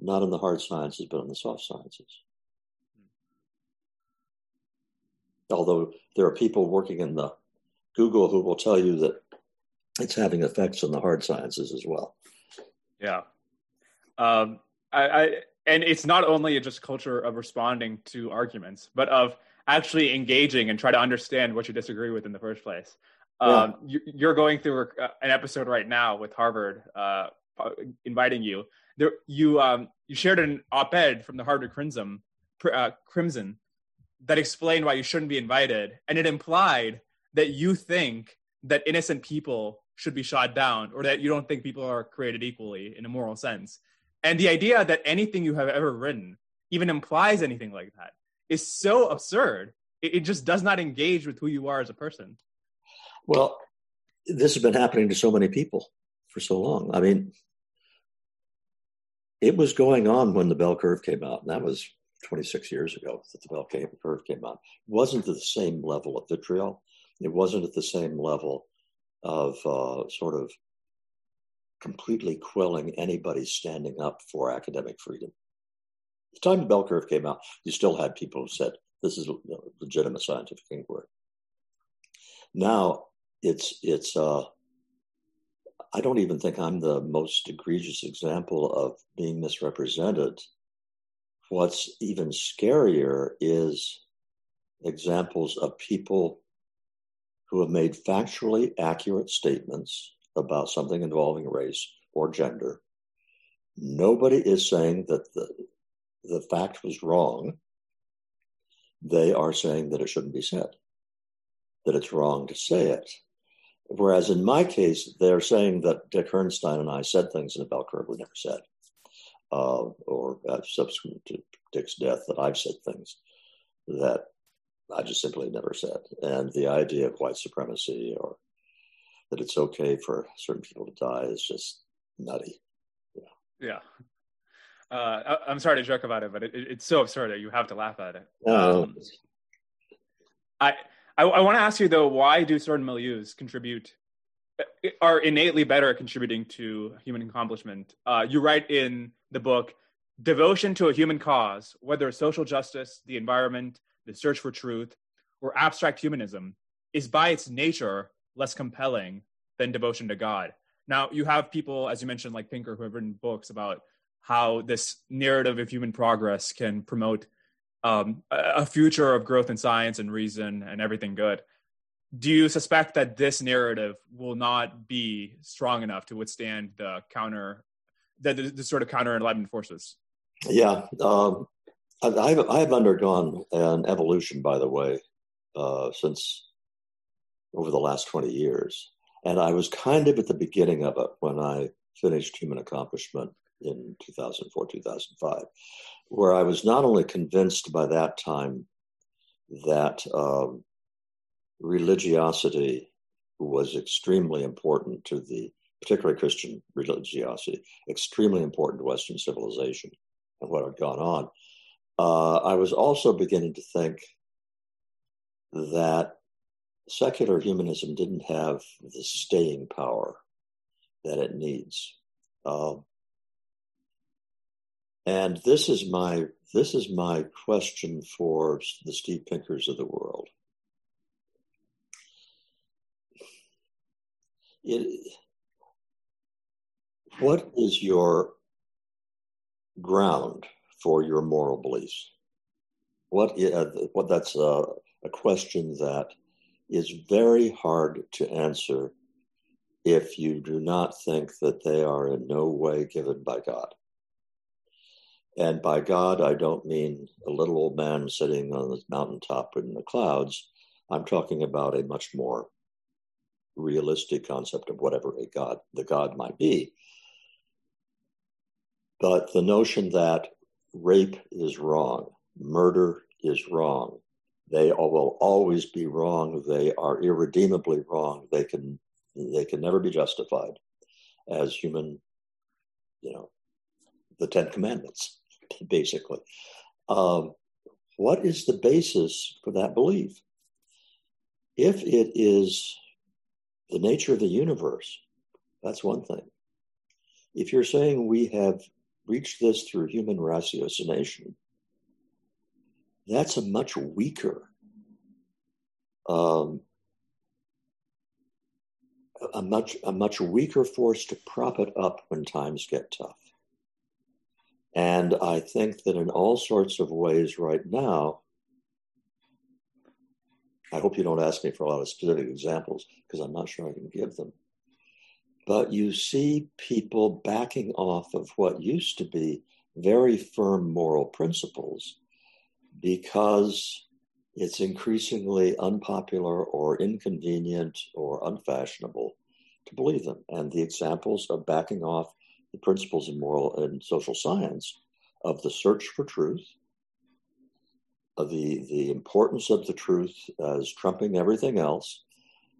not in the hard sciences, but in the soft sciences. Although there are people working in the Google who will tell you that it's having effects on the hard sciences as well. Yeah. Um, I, I, and it's not only just culture of responding to arguments, but of actually engaging and try to understand what you disagree with in the first place. Um, yeah. you, are going through an episode right now with Harvard, uh, inviting you. There, you um, you shared an op-ed from the Harvard Crimson, uh, Crimson that explained why you shouldn't be invited, and it implied that you think that innocent people should be shot down or that you don't think people are created equally in a moral sense. And the idea that anything you have ever written even implies anything like that is so absurd. It, it just does not engage with who you are as a person. Well, this has been happening to so many people for so long. I mean, it was going on when the bell curve came out, and that was 26 years ago that the bell curve came out. It wasn't at the same level of vitriol it wasn't at the same level of uh, sort of completely quelling anybody standing up for academic freedom. The time the bell curve came out, you still had people who said This is legitimate scientific inquiry. Now it's it's uh, I don't even think I'm the most egregious example of being misrepresented. What's even scarier is examples of people who have made factually accurate statements about something involving race or gender. Nobody is saying that the, the fact was wrong. They are saying that it shouldn't be said, that it's wrong to say it. Whereas in my case, they're saying that Dick Herrnstein and I said things in a bell curve never said, uh, or uh, subsequent to Dick's death, that I've said things that I just simply never said. And the idea of white supremacy or that it's okay for certain people to die is just nutty. Yeah. yeah. Uh, I, am sorry to joke about it, but it, it, it's so absurd that you have to laugh at it. No. Um, I I, I want to ask you though, why do certain milieus contribute are innately better at contributing to human accomplishment? Uh, you write in the book, devotion to a human cause, whether social justice, the environment, the search for truth, or abstract humanism, is by its nature less compelling than devotion to God. Now, you have people, as you mentioned, like Pinker, who have written books about how this narrative of human progress can promote um, a future of growth in science and reason and everything good. Do you suspect that this narrative will not be strong enough to withstand the counter, the, the, the sort of counter enlightenment forces? Yeah, um, I've, I've undergone an evolution, by the way, uh, since over the last 20 years. And I was kind of at the beginning of it when I finished Human Accomplishment in 2004, 2005, where I was not only convinced by that time that um, religiosity was extremely important to the, particularly Christian religiosity, extremely important to Western civilization and what had gone on uh, I was also beginning to think that secular humanism didn't have the staying power that it needs. Uh, and this is my this is my question for the Steve Pinkers of the world. It, what is your ground for your moral beliefs? What, uh, what that's a, a question that is very hard to answer if you do not think that they are in no way given by God. And by God, I don't mean a little old man sitting on the mountaintop in the clouds. I'm talking about a much more realistic concept of whatever a God, the God might be. But the notion that rape is wrong, murder is wrong. They will always be wrong. They are irredeemably wrong. They can they can never be justified as human, you know, the Ten Commandments, basically. Um, what is the basis for that belief? If it is the nature of the universe, that's one thing. If you're saying we have reach this through human ratiocination, that's a much weaker, um, a much a much weaker force to prop it up when times get tough. And I think that in all sorts of ways right now, I hope you don't ask me for a lot of specific examples because I'm not sure I can give them but you see people backing off of what used to be very firm moral principles because it's increasingly unpopular or inconvenient or unfashionable to believe them. And the examples of backing off the principles in moral and social science of the search for truth, of the, the importance of the truth as trumping everything else,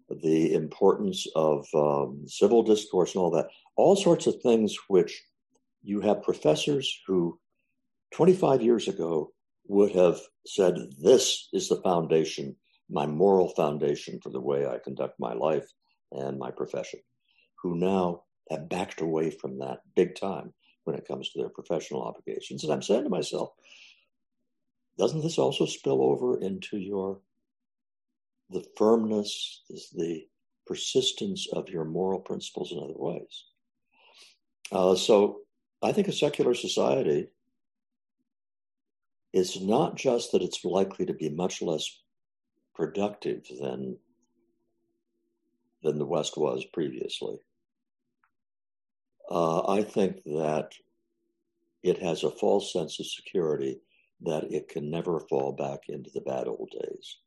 the importance of um, civil discourse and all that, all sorts of things which you have professors who 25 years ago would have said, This is the foundation, my moral foundation for the way I conduct my life and my profession, who now have backed away from that big time when it comes to their professional obligations. And I'm saying to myself, doesn't this also spill over into your the firmness, is the persistence of your moral principles in other ways? Uh, so I think a secular society is not just that it's likely to be much less productive than than the West was previously. Uh, I think that it has a false sense of security that it can never fall back into the bad old days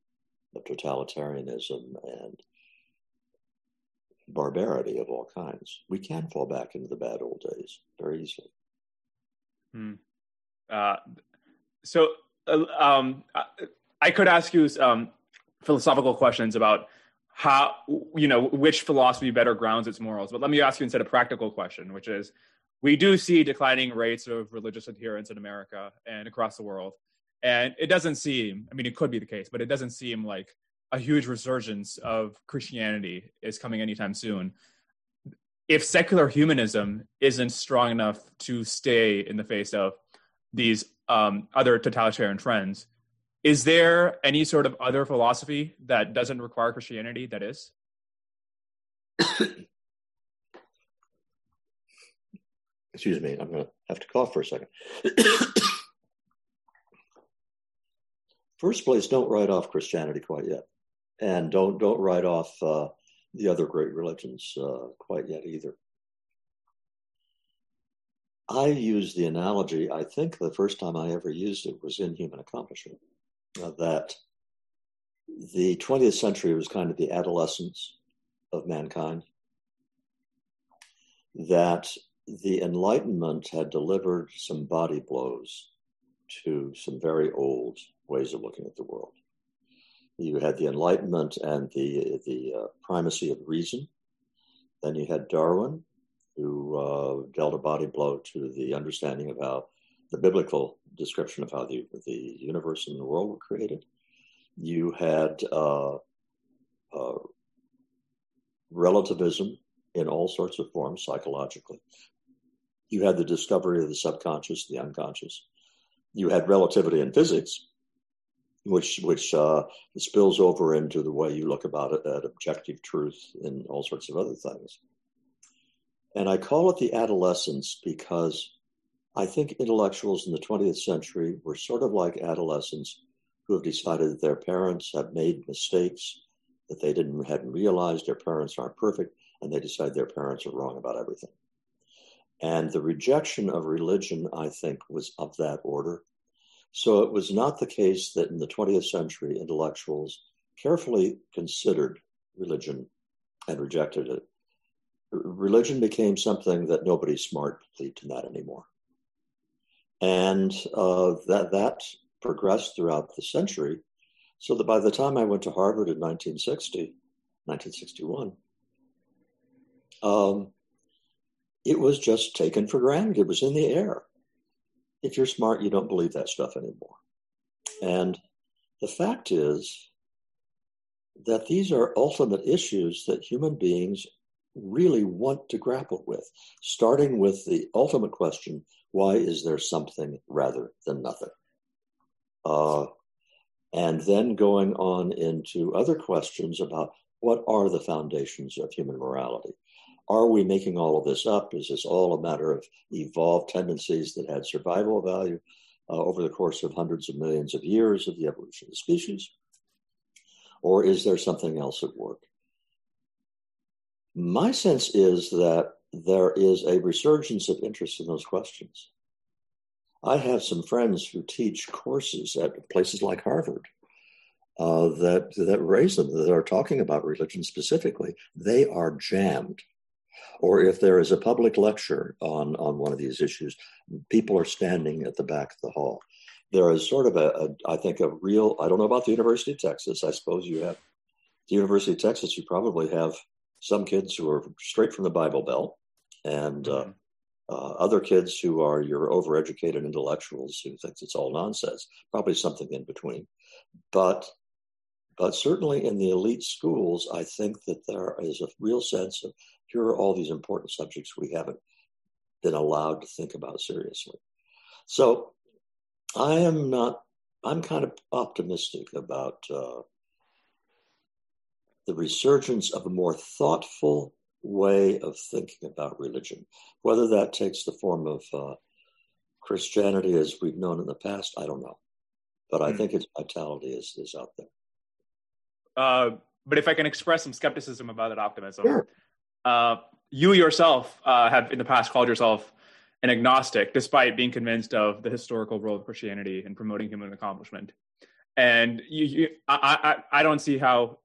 of totalitarianism and barbarity of all kinds. We can fall back into the bad old days very easily. Hmm. Uh, so, uh, um, I could ask you um, philosophical questions about how you know which philosophy better grounds its morals, but let me ask you instead a practical question, which is: we do see declining rates of religious adherence in America and across the world, and it doesn't seem. I mean, it could be the case, but it doesn't seem like a huge resurgence of Christianity is coming anytime soon. If secular humanism isn't strong enough to stay in the face of these um, other totalitarian trends, is there any sort of other philosophy that doesn't require Christianity that is? Excuse me, I'm going to have to cough for a second. First place, don't write off Christianity quite yet and don't don't write off uh, the other great religions uh, quite yet either. I use the analogy. I think the first time I ever used it was in Human Accomplishment. Uh, that the 20th century was kind of the adolescence of mankind. That the Enlightenment had delivered some body blows to some very old ways of looking at the world you had the Enlightenment and the the uh, primacy of reason. Then you had Darwin, who uh, dealt a body blow to the understanding of how the biblical description of how the the universe and the world were created. You had uh, uh relativism in all sorts of forms psychologically. You had the discovery of the subconscious, the unconscious. You had relativity in physics, which which uh, spills over into the way you look about it at objective truth and all sorts of other things. And I call it the adolescence because I think intellectuals in the 20th century were sort of like adolescents who have decided that their parents have made mistakes that they didn't hadn't realized their parents aren't perfect and they decide their parents are wrong about everything. And the rejection of religion, I think, was of that order. So it was not the case that in the 20th century intellectuals carefully considered religion and rejected it. Religion became something that nobody smart believed in that anymore. And uh, that, that progressed throughout the century, so that by the time I went to Harvard in 1960, 1961, um, it was just taken for granted. It was in the air if you're smart, you don't believe that stuff anymore. And the fact is that these are ultimate issues that human beings really want to grapple with, starting with the ultimate question why is there something rather than nothing? Uh, and then going on into other questions about what are the foundations of human morality? Are we making all of this up? Is this all a matter of evolved tendencies that had survival value uh, over the course of hundreds of millions of years of the evolution of the species? Or is there something else at work? My sense is that there is a resurgence of interest in those questions. I have some friends who teach courses at places like Harvard uh, that that raise them that are talking about religion specifically. They are jammed or if there is a public lecture on, on one of these issues, people are standing at the back of the hall. There is sort of a, a I think, a real, I don't know about the University of Texas. I suppose you have, the University of Texas, you probably have some kids who are straight from the Bible Belt and uh, mm-hmm. uh, other kids who are your overeducated intellectuals who think it's all nonsense, probably something in between. But but certainly in the elite schools, I think that there is a real sense of here are all these important subjects we haven't been allowed to think about seriously. So I am not I'm kind of optimistic about uh, the resurgence of a more thoughtful way of thinking about religion. Whether that takes the form of uh, Christianity as we've known in the past, I don't know. But I mm. think its vitality is, is out there. Uh, but if I can express some skepticism about that optimism, sure. Uh, you yourself uh, have in the past called yourself an agnostic, despite being convinced of the historical role of Christianity in promoting human accomplishment. And you, you I, I, I don't see how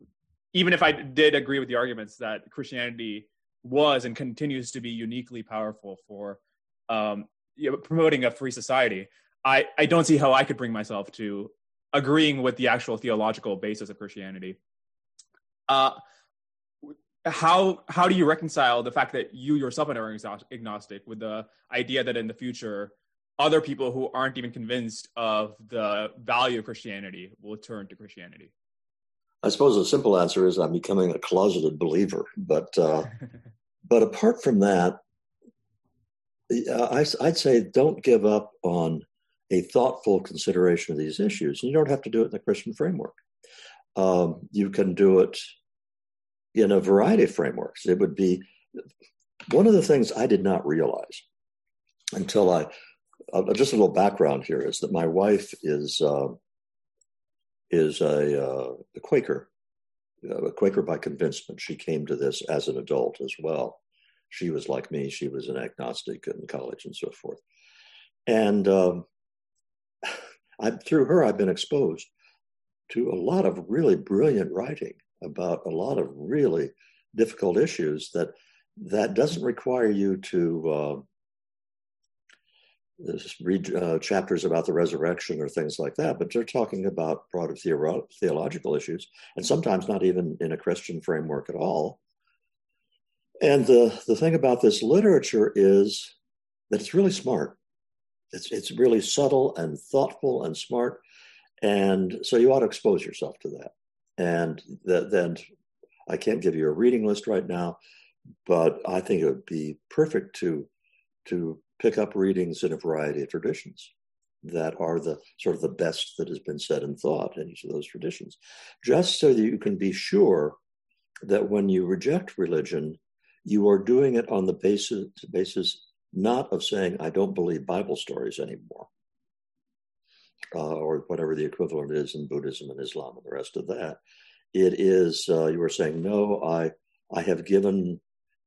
even if I did agree with the arguments that Christianity was and continues to be uniquely powerful for um, you know, promoting a free society, I, I don't see how I could bring myself to agreeing with the actual theological basis of Christianity. Uh, how how do you reconcile the fact that you yourself are agnostic with the idea that in the future other people who aren't even convinced of the value of Christianity will turn to Christianity? I suppose the simple answer is I'm becoming a closeted believer. But uh, but apart from that, I, I'd say don't give up on a thoughtful consideration of these issues. You don't have to do it in the Christian framework. Um, you can do it in a variety of frameworks. It would be one of the things I did not realize until I. Uh, just a little background here is that my wife is uh, is a, uh, a Quaker, a Quaker by convincement. She came to this as an adult as well. She was like me; she was an agnostic in college and so forth. And um, I, through her, I've been exposed to a lot of really brilliant writing about a lot of really difficult issues that that doesn't require you to uh, read uh, chapters about the resurrection or things like that, but they're talking about broader theoro- theological issues, and sometimes not even in a Christian framework at all. And the, the thing about this literature is that it's really smart. It's, it's really subtle and thoughtful and smart. And so you ought to expose yourself to that. And then I can't give you a reading list right now, but I think it would be perfect to to pick up readings in a variety of traditions that are the sort of the best that has been said and thought in each of those traditions, just so that you can be sure that when you reject religion, you are doing it on the basis basis not of saying I don't believe Bible stories anymore, uh, or whatever the equivalent is in Buddhism and Islam and the rest of that. It is uh, you are saying no. I I have given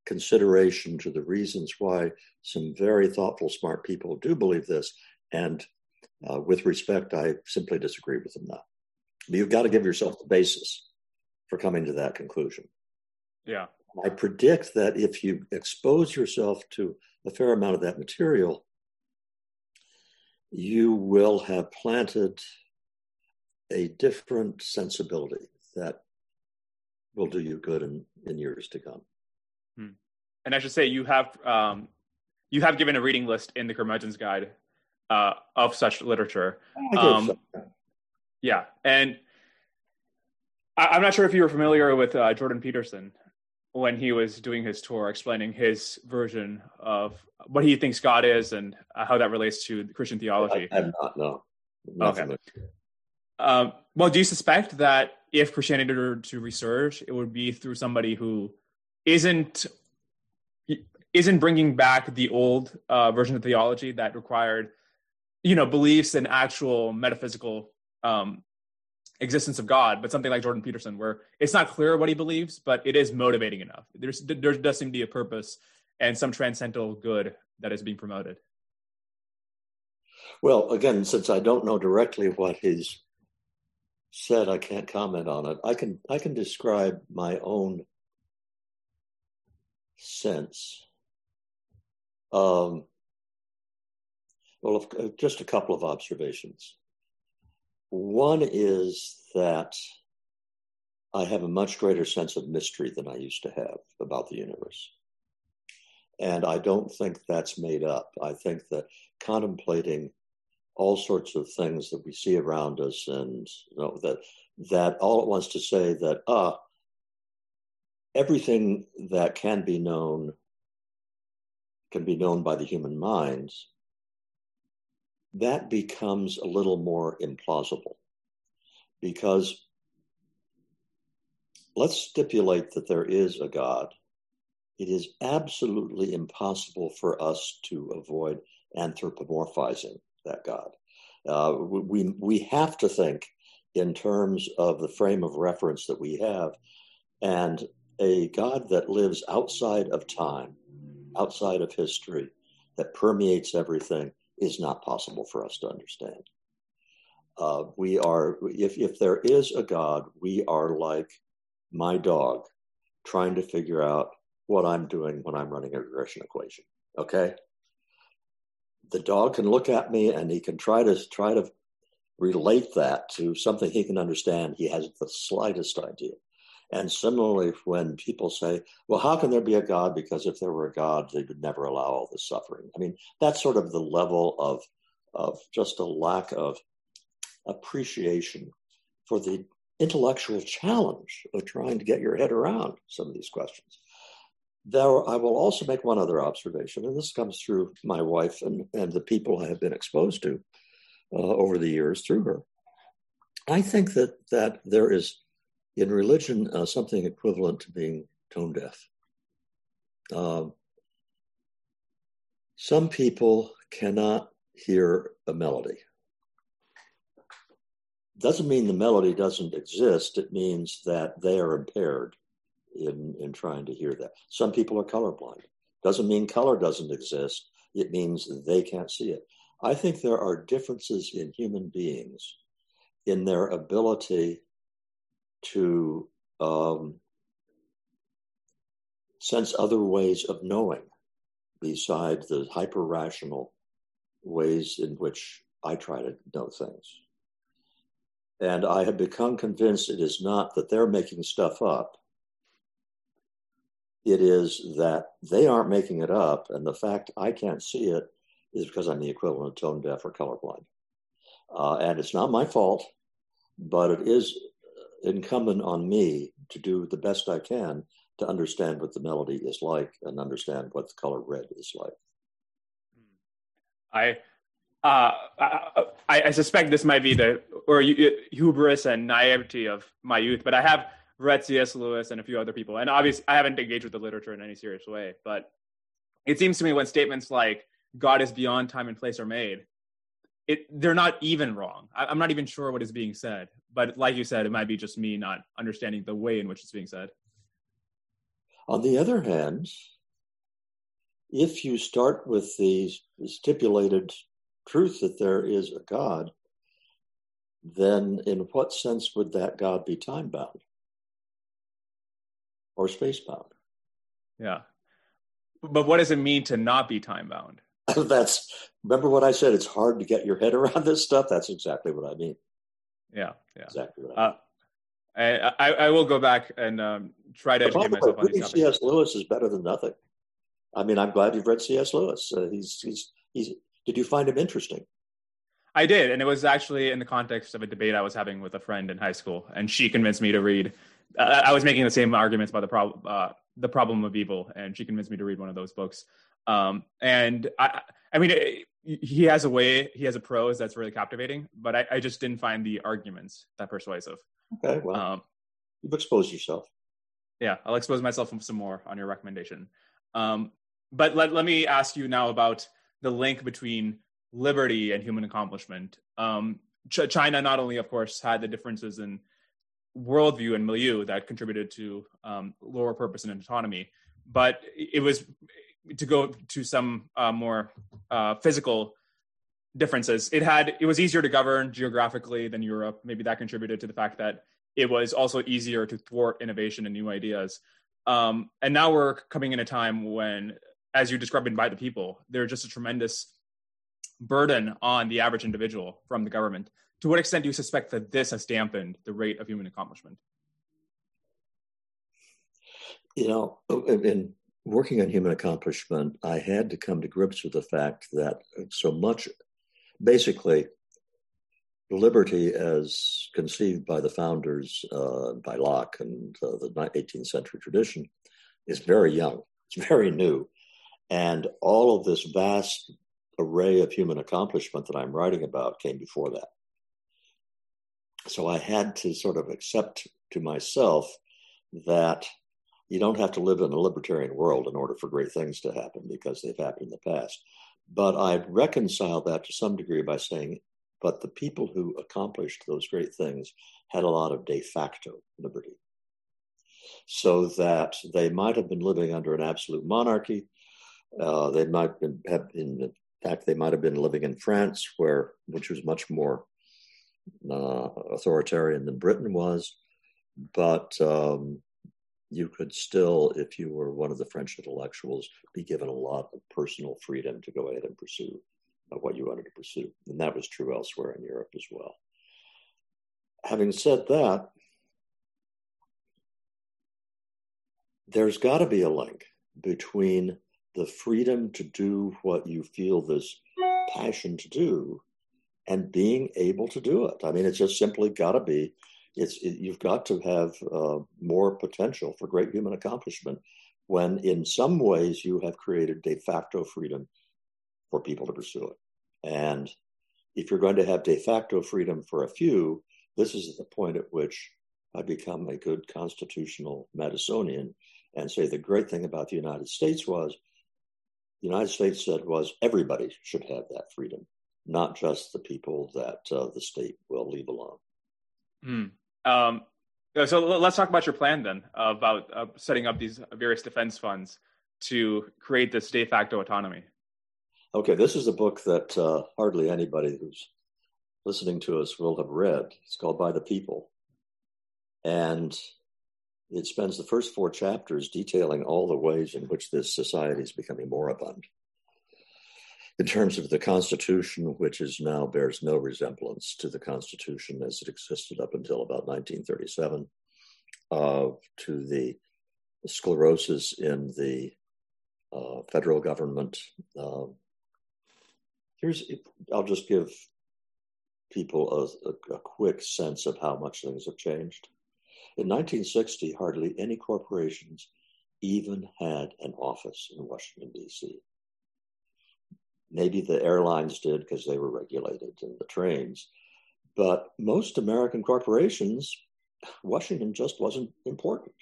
consideration to the reasons why some very thoughtful, smart people do believe this. And uh, with respect, I simply disagree with them now. But you've got to give yourself the basis for coming to that conclusion. Yeah. I predict that if you expose yourself to a fair amount of that material, you will have planted a different sensibility that will do you good in, in years to come. Hmm. And I should say you have um, you have given a reading list in the Curmudgeon's Guide uh, of such literature. Um, so. Yeah, and I, am not sure if you were familiar with uh, Jordan Peterson when he was doing his tour, explaining his version of what he thinks God is and how that relates to Christian theology. I, have not, no. Not okay. Um, well, do you suspect that if Christianity were to resurge, it would be through somebody who isn't isn't bringing back the old uh, version of theology that required you know beliefs and actual metaphysical um, existence of god but something like jordan peterson where it's not clear what he believes but it is motivating enough there's there does seem to be a purpose and some transcendental good that is being promoted well again since i don't know directly what he's said i can't comment on it i can i can describe my own sense. Um, well, just a couple of observations. One is that I have a much greater sense of mystery than I used to have about the universe. And I don't think that's made up. I think that contemplating all sorts of things that we see around us and you know, that that all it wants to say that ah everything that can be known can be known by the human mind that becomes a little more implausible because let's stipulate that there is a God. It is absolutely impossible for us to avoid anthropomorphizing that God. Uh, we, we have to think in terms of the frame of reference that we have. And a God that lives outside of time, outside of history, that permeates everything is not possible for us to understand. Uh, we are, if, if there is a God, we are like my dog trying to figure out what I'm doing when I'm running a regression equation. Okay? The dog can look at me and he can try to try to relate that to something he can understand. He has the slightest idea. And similarly, when people say, well, how can there be a God? Because if there were a God, they would never allow all this suffering. I mean, that's sort of the level of, of just a lack of appreciation for the intellectual challenge of trying to get your head around some of these questions. There, I will also make one other observation, and this comes through my wife and, and the people I have been exposed to uh, over the years through her. I think that that there is in religion uh, something equivalent to being tone deaf. Um, some people cannot hear a melody. Doesn't mean the melody doesn't exist. It means that they are impaired in, in trying to hear that. Some people are colorblind. Doesn't mean color doesn't exist. It means they can't see it. I think there are differences in human beings in their ability to um, sense other ways of knowing besides the hyper rational ways in which I try to know things. And I have become convinced it is not that they're making stuff up. It is that they aren't making it up. And the fact I can't see it is because I'm the equivalent of tone deaf or colorblind. Uh, and it's not my fault, but it is incumbent on me to do the best I can to understand what the melody is like and understand what the color red is like. I, uh, I, I suspect this might be the or hubris and naivety of my youth, but I have read C.S. Lewis and a few other people, and obviously I haven't engaged with the literature in any serious way. But it seems to me when statements like "God is beyond time and place" are made, it they're not even wrong. I, I'm not even sure what is being said, but like you said, it might be just me not understanding the way in which it's being said. On the other hand, if you start with the stipulated truth that there is a God, then in what sense would that God be time bound or space bound? Yeah. But what does it mean to not be time bound? That's remember what I said. It's hard to get your head around this stuff. That's exactly what I mean. Yeah, yeah, exactly. What I, mean. uh, I, I, will go back and um, try to educate myself on these topics. C.S. Lewis is better than nothing. I mean, I'm glad you've read C.S. Lewis. Uh, he's he's he's. Did you find him interesting? I did, and it was actually in the context of a debate I was having with a friend in high school, and she convinced me to read. Uh, I was making the same arguments about the problem, uh, the problem of evil, and she convinced me to read one of those books. Um, and I, I mean, it, he has a way, he has a prose that's really captivating, but I, I just didn't find the arguments that persuasive. Okay, well, um, you've exposed yourself. Yeah, I'll expose myself some more on your recommendation. Um, but let, let me ask you now about the link between liberty and human accomplishment. Um, Ch- China not only, of course, had the differences in worldview and milieu that contributed to um, lower purpose and autonomy, but it was to go to some uh, more uh, physical differences. It had it was easier to govern geographically than Europe. Maybe that contributed to the fact that it was also easier to thwart innovation and new ideas. Um, and now we're coming in a time when, as you described, by the people, there's just a tremendous burden on the average individual from the government. To what extent do you suspect that this has dampened the rate of human accomplishment? You know, in working on human accomplishment, I had to come to grips with the fact that so much, basically, liberty as conceived by the founders, uh, by Locke and uh, the 18th century tradition, is very young. It's very new. And all of this vast array of human accomplishment that I'm writing about came before that. So I had to sort of accept to myself that you don't have to live in a libertarian world in order for great things to happen because they've happened in the past. But I'd reconcile that to some degree by saying, but the people who accomplished those great things had a lot of de facto liberty. So that they might have been living under an absolute monarchy. Uh, they might have been, in fact, they might have been living in France, where which was much more uh, authoritarian than Britain was. But um, you could still, if you were one of the French intellectuals, be given a lot of personal freedom to go ahead and pursue what you wanted to pursue. And that was true elsewhere in Europe as well. Having said that, there's got to be a link between the freedom to do what you feel this passion to do and being able to do it. I mean, it's just simply got to be it's it, you've got to have uh, more potential for great human accomplishment when in some ways you have created de facto freedom for people to pursue it and if you're going to have de facto freedom for a few this is the point at which i become a good constitutional madisonian and say the great thing about the united states was the united states said was everybody should have that freedom not just the people that uh, the state will leave alone Mm. Um, so let's talk about your plan then about uh, setting up these various defense funds to create this de facto autonomy. Okay, this is a book that uh, hardly anybody who's listening to us will have read. It's called By the People. And it spends the first four chapters detailing all the ways in which this society is becoming moribund in terms of the Constitution, which is now bears no resemblance to the Constitution as it existed up until about 1937, uh, to the sclerosis in the uh, federal government. Uh, here's, I'll just give people a, a, a quick sense of how much things have changed. In 1960, hardly any corporations even had an office in Washington, D.C. Maybe the airlines did because they were regulated and the trains. But most American corporations, Washington just wasn't important.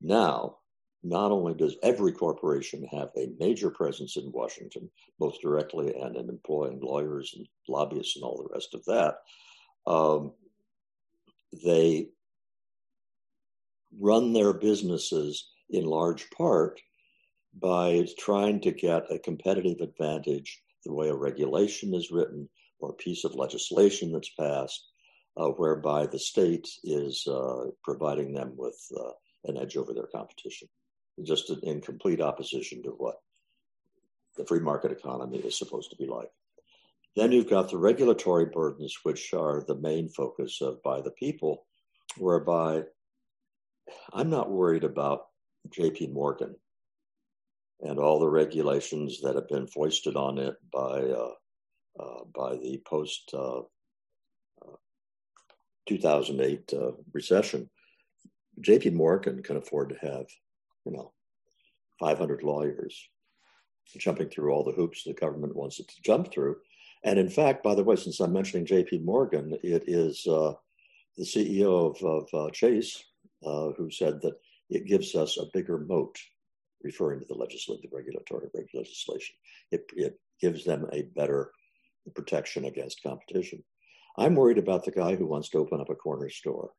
Now, not only does every corporation have a major presence in Washington, both directly and in employing lawyers and lobbyists and all the rest of that, um, they run their businesses in large part by trying to get a competitive advantage the way a regulation is written or a piece of legislation that's passed, uh, whereby the state is uh, providing them with uh, an edge over their competition, just in complete opposition to what the free market economy is supposed to be like. Then you've got the regulatory burdens, which are the main focus of by the people, whereby I'm not worried about JP Morgan and all the regulations that have been foisted on it by uh, uh, by the post uh, uh 2008 uh, recession. J.P. Morgan can afford to have, you know, 500 lawyers jumping through all the hoops the government wants it to jump through. And in fact, by the way, since I'm mentioning J.P. Morgan, it is uh, the CEO of, of Chase who said that it gives us a bigger moat referring to the legislative regulatory legislation. It, it gives them a better protection against competition. I'm worried about the guy who wants to open up a corner store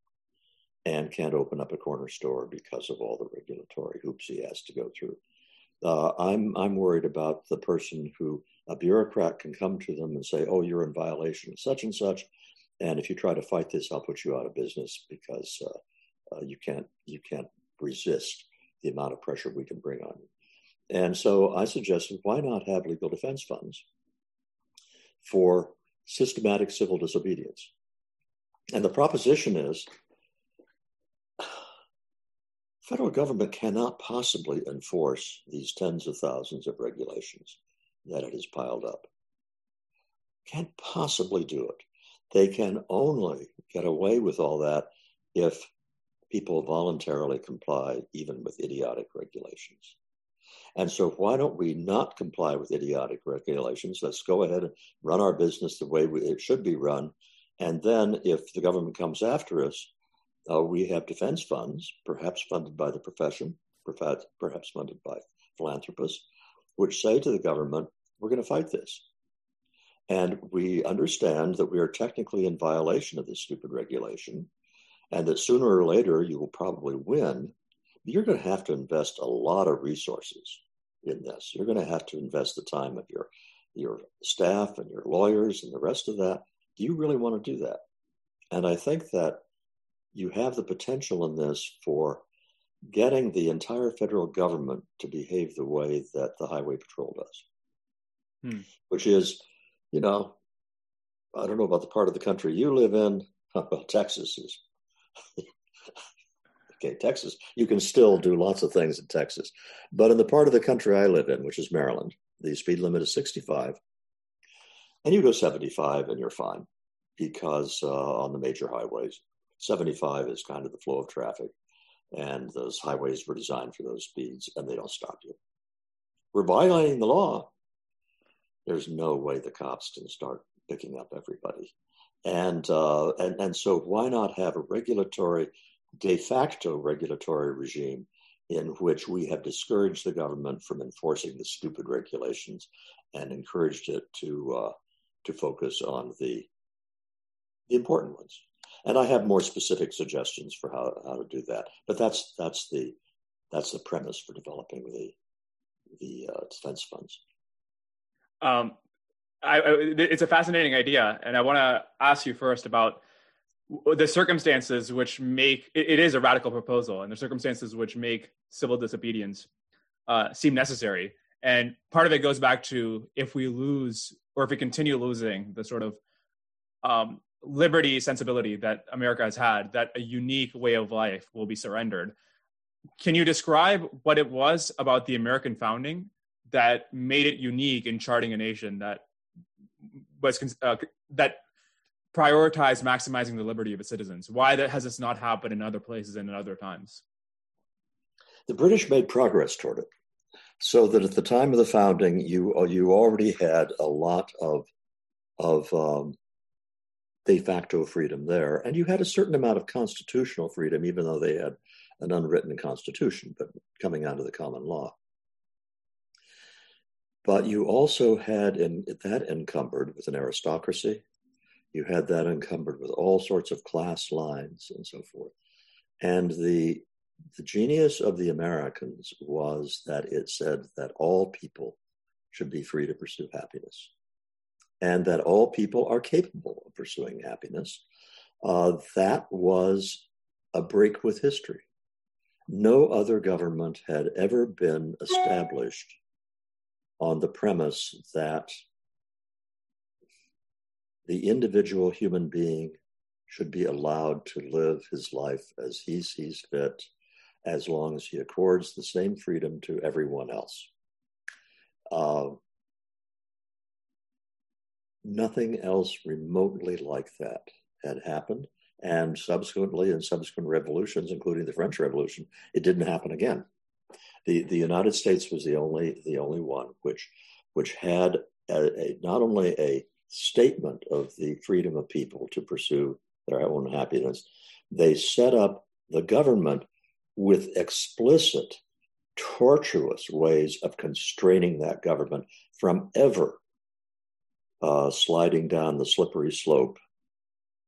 and can't open up a corner store because of all the regulatory hoops he has to go through. Uh, I'm I'm worried about the person who a bureaucrat can come to them and say, "Oh, you're in violation of such and such," and if you try to fight this, I'll put you out of business because uh, uh, you can't you can't resist the amount of pressure we can bring on you. And so I suggested, why not have legal defense funds for systematic civil disobedience? And the proposition is federal government cannot possibly enforce these tens of thousands of regulations that it has piled up. Can't possibly do it. They can only get away with all that if people voluntarily comply even with idiotic regulations. And so, why don't we not comply with idiotic regulations? Let's go ahead and run our business the way we, it should be run. And then, if the government comes after us, uh, we have defense funds, perhaps funded by the profession, perhaps funded by philanthropists, which say to the government, we're going to fight this. And we understand that we are technically in violation of this stupid regulation, and that sooner or later you will probably win. You're going to have to invest a lot of resources in this. You're going to have to invest the time of your your staff and your lawyers and the rest of that. Do you really want to do that? And I think that you have the potential in this for getting the entire federal government to behave the way that the Highway Patrol does, hmm. which is, you know, I don't know about the part of the country you live in. Well, Texas is. okay, Texas, you can still do lots of things in Texas. But in the part of the country I live in, which is Maryland, the speed limit is 65. And you go 75 and you're fine because uh, on the major highways, 75 is kind of the flow of traffic. And those highways were designed for those speeds and they don't stop you. We're violating the law. There's no way the cops can start picking up everybody. And, uh, and, and so why not have a regulatory, de facto regulatory regime in which we have discouraged the government from enforcing the stupid regulations and encouraged it to, uh, to focus on the, the important ones and I have more specific suggestions for how, how to do that. But that's that's the that's the premise for developing the the uh, defense funds. Um, I, it's a fascinating idea, and I want to ask you first about the circumstances which make it, it is a radical proposal, and the circumstances which make civil disobedience uh, seem necessary. And part of it goes back to if we lose or if we continue losing the sort of um, liberty sensibility that America has had, that a unique way of life will be surrendered. Can you describe what it was about the American founding that made it unique in charting a nation that was uh, that prioritized maximizing the liberty of its citizens? Why that has this not happened in other places and in other times? The British made progress toward it, so that at the time of the founding, you you already had a lot of of um, de facto freedom there. And you had a certain amount of constitutional freedom, even though they had an unwritten constitution, but coming out of the common law. But you also had in, that encumbered with an aristocracy. You had that encumbered with all sorts of class lines and so forth. And the the genius of the Americans was that it said that all people should be free to pursue happiness and that all people are capable of pursuing happiness. Uh, that was a break with history. No other government had ever been established on the premise that the individual human being should be allowed to live his life as he sees fit, as long as he accords the same freedom to everyone else. Uh, nothing else remotely like that had happened. And subsequently, in subsequent revolutions, including the French Revolution, it didn't happen again. The, the United States was the only, the only one which, which had a, a, not only a statement of the freedom of people to pursue their own happiness, they set up the government with explicit, tortuous ways of constraining that government from ever uh, sliding down the slippery slope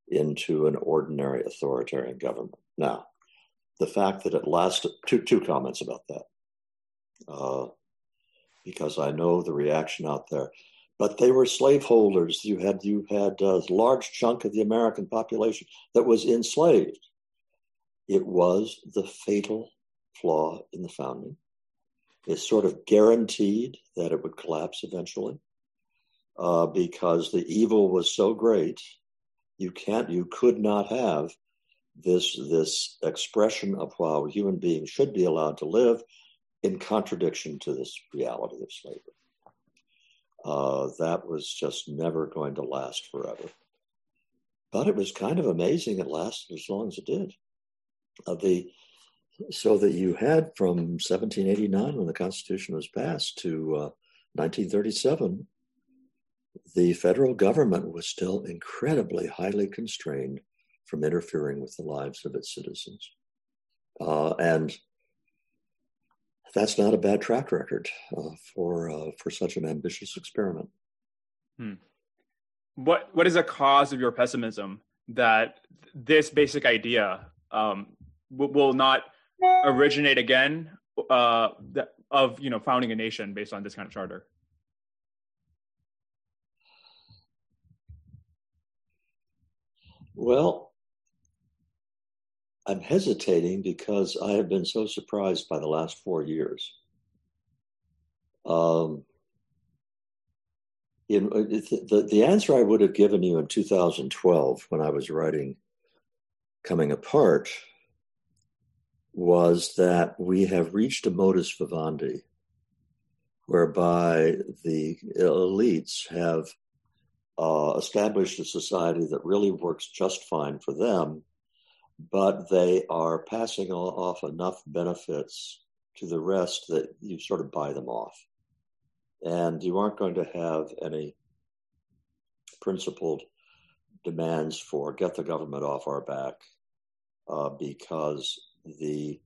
into an ordinary authoritarian government. Now, the fact that it lasted, two, two comments about that, uh, because I know the reaction out there. But they were slaveholders. You had you had a large chunk of the American population that was enslaved. It was the fatal flaw in the founding. It sort of guaranteed that it would collapse eventually uh, because the evil was so great. You can't, you could not have this this expression of how human beings should be allowed to live in contradiction to this reality of slavery. Uh, that was just never going to last forever. But it was kind of amazing it lasted as long as it did. Uh, the so that you had from 1789, when the Constitution was passed, to uh, 1937, the federal government was still incredibly highly constrained from interfering with the lives of its citizens. Uh, and that's not a bad track record uh, for uh, for such an ambitious experiment. Hmm. What what is the cause of your pessimism that this basic idea um, w- will not originate again uh, of you know founding a nation based on this kind of charter? Well, I'm hesitating because I have been so surprised by the last four years. Um, in, uh, the, the answer I would have given you in 2012 when I was writing Coming Apart was that we have reached a modus vivendi whereby the elites have uh, established a society that really works just fine for them but they are passing off enough benefits to the rest that you sort of buy them off. And you aren't going to have any principled demands for get the government off our back uh, because the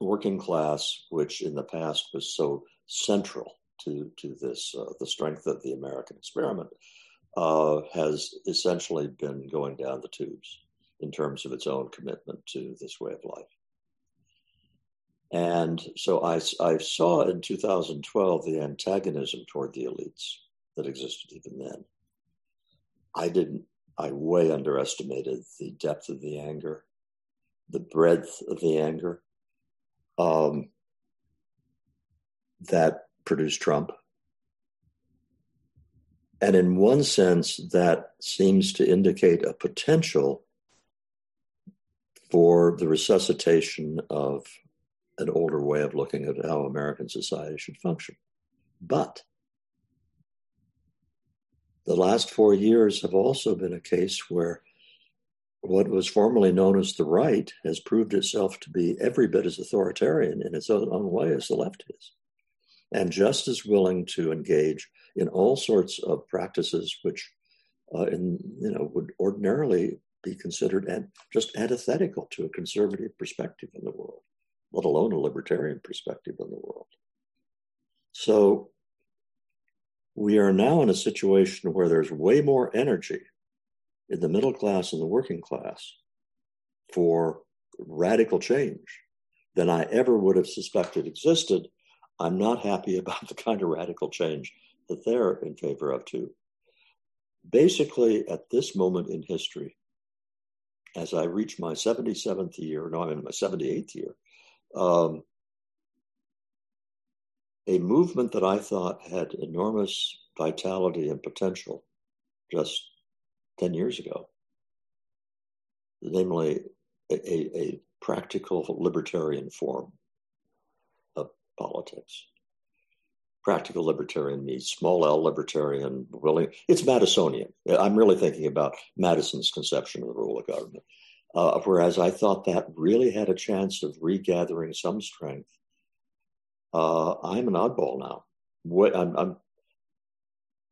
working class, which in the past was so central to, to this, uh, the strength of the American experiment, uh, has essentially been going down the tubes in terms of its own commitment to this way of life. And so I, I saw in 2012 the antagonism toward the elites that existed even then. I didn't, I way underestimated the depth of the anger, the breadth of the anger um, that produced Trump. And in one sense, that seems to indicate a potential for the resuscitation of an older way of looking at how American society should function. But the last four years have also been a case where what was formerly known as the right has proved itself to be every bit as authoritarian in its own, way as the left is, and just as willing to engage in all sorts of practices which, uh, in you know, would ordinarily be considered and just antithetical to a conservative perspective in the world, let alone a libertarian perspective in the world. So we are now in a situation where there's way more energy in the middle class and the working class for radical change than I ever would have suspected existed. I'm not happy about the kind of radical change that they're in favor of, too. Basically, at this moment in history, as I reach my 77th year, no, I'm in my 78th year, um, a movement that I thought had enormous vitality and potential just 10 years ago, namely a, a, a practical libertarian form of politics practical libertarian means small L libertarian, willing. It's Madisonian. I'm really thinking about Madison's conception of the rule of government. Uh, whereas I thought that really had a chance of regathering some strength. Uh, I'm an oddball now. What, I'm, I'm,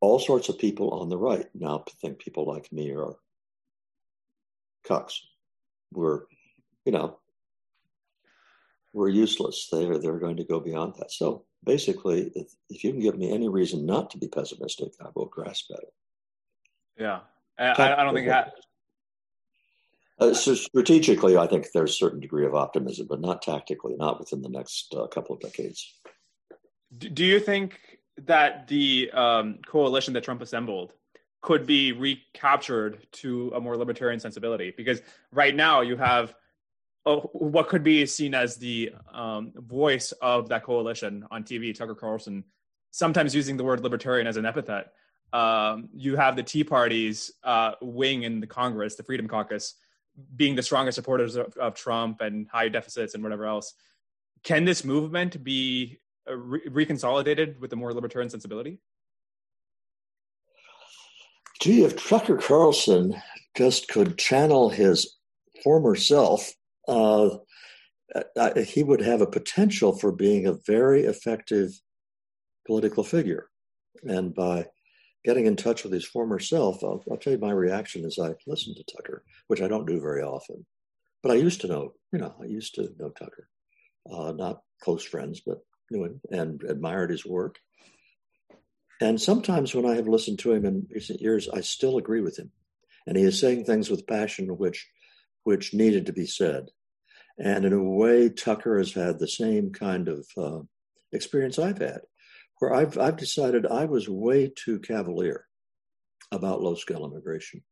all sorts of people on the right now think people like me are cucks. We're, you know, we're useless. They're they're going to go beyond that. So basically, if, if you can give me any reason not to be pessimistic, I will grasp at it. Yeah, I, I don't think that. Uh, so strategically, I think there's a certain degree of optimism, but not tactically, not within the next uh, couple of decades. Do you think that the um, coalition that Trump assembled could be recaptured to a more libertarian sensibility? Because right now you have what could be seen as the um, voice of that coalition on TV, Tucker Carlson, sometimes using the word libertarian as an epithet. Um, you have the Tea Party's uh, wing in the Congress, the Freedom Caucus, being the strongest supporters of, of, Trump and high deficits and whatever else. Can this movement be uh, re- reconsolidated with a more libertarian sensibility? Gee, if Tucker Carlson just could channel his former self uh, uh, he would have a potential for being a very effective political figure. And by getting in touch with his former self, I'll, I'll, tell you my reaction as I listened to Tucker, which I don't do very often. But I used to know, you know, I used to know Tucker. Uh, not close friends, but knew him and admired his work. And sometimes when I have listened to him in recent years, I still agree with him. And he is saying things with passion which which needed to be said. And in a way, Tucker has had the same kind of uh, experience I've had, where I've, I've decided I was way too cavalier about low scale immigration.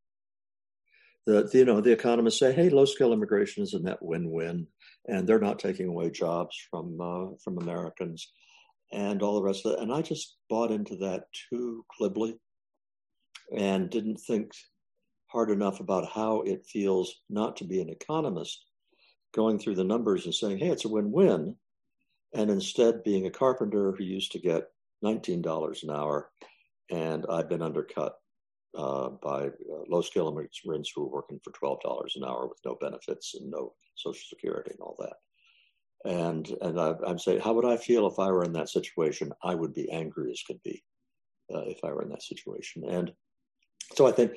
The, you know, the economists say, hey, low scale immigration is a net win win, and they're not taking away jobs from, uh, from Americans and all the rest of it. And I just bought into that too glibly and didn't think hard enough about how it feels not to be an economist going through the numbers and saying, hey, it's a win win. And instead being a carpenter who used to get $19 an hour, and I've been undercut uh, by uh, low skill immigrants who are working for $12 an hour with no benefits and no social security and all that. And, and I, I'm saying, how would I feel if I were in that situation? I would be angry as could be uh, if I were in that situation. And so I think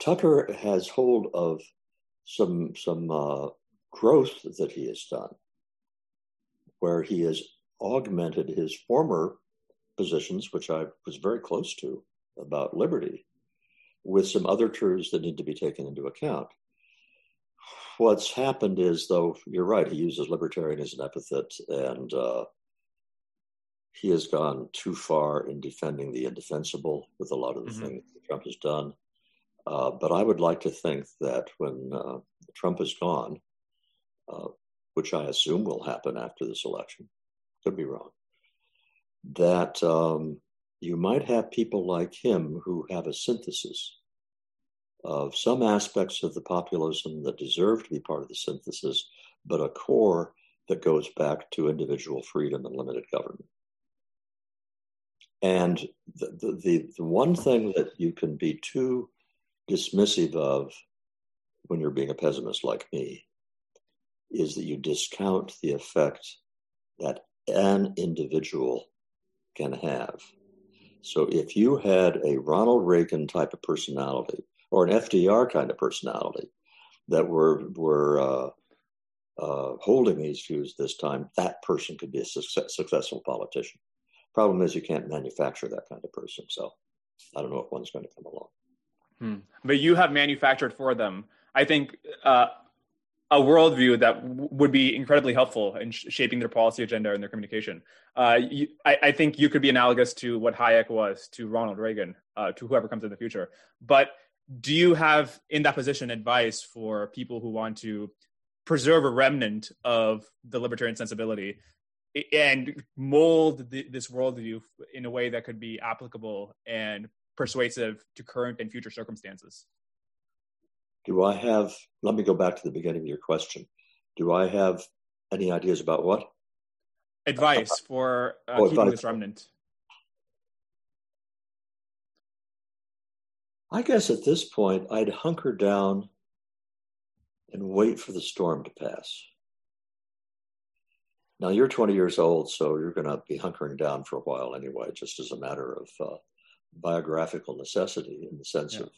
Tucker has hold of some some uh, growth that he has done, where he has augmented his former positions, which I was very close to about liberty, with some other truths that need to be taken into account. What's happened is, though, you're right, he uses libertarian as an epithet, and uh, he has gone too far in defending the indefensible with a lot of the mm-hmm. things that Trump has done. Uh, but I would like to think that when uh, Trump is gone, uh, which I assume will happen after this election, could be wrong, that um, you might have people like him who have a synthesis of some aspects of the populism that deserve to be part of the synthesis, but a core that goes back to individual freedom and limited government. And the, the, the, the one thing that you can be too dismissive of when you're being a pessimist like me is that you discount the effect that an individual can have. So if you had a Ronald Reagan type of personality or an FDR kind of personality that were were uh, uh, holding these views this time, that person could be a success, successful politician. Problem is, you can't manufacture that kind of person. So I don't know if one's going to come along. Hmm. But you have manufactured for them, I think, uh, a worldview that w- would be incredibly helpful in sh- shaping their policy agenda and their communication. Uh, you, I, I, think you could be analogous to what Hayek was to Ronald Reagan, uh, to whoever comes in the future. But do you have in that position advice for people who want to preserve a remnant of the libertarian sensibility and mold the, this worldview in a way that could be applicable and persuasive to current and future circumstances. Do I have, let me go back to the beginning of your question. Do I have any ideas about what? Advice for uh, oh, keeping advice. this remnant. I guess at this point, I'd hunker down and wait for the storm to pass. Now, you're 20 years old, so you're going to be hunkering down for a while anyway, just as a matter of uh, biographical necessity in the sense yeah. of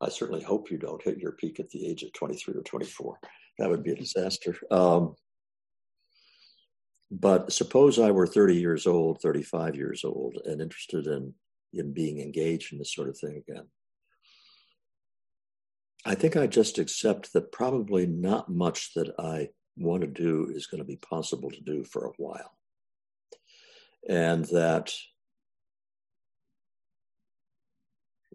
I certainly hope you don't hit your peak at the age of 23 or 24. That would be a disaster. Um, but suppose I were 30 years old, 35 years old, and interested in, in being engaged in this sort of thing again. I think I just accept that probably not much that I want to do is going to be possible to do for a while. And that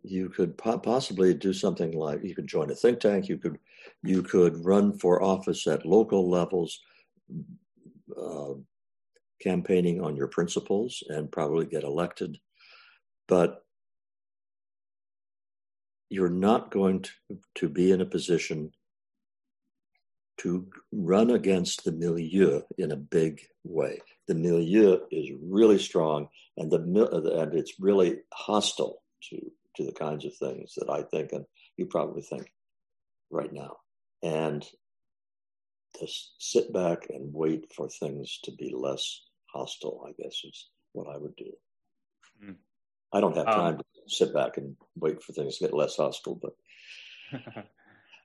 you could po- possibly do something like you could join a think tank you could you could run for office at local levels uh, campaigning on your principles and probably get elected but you're not going to, to be in a position to run against the milieu in a big way. The milieu is really strong, and the and it's really hostile to to the kinds of things that I think and you probably think right now. And to sit back and wait for things to be less hostile, I guess is what I would do. Mm. I don't have um, time um, to sit back and wait for things to get less hostile, but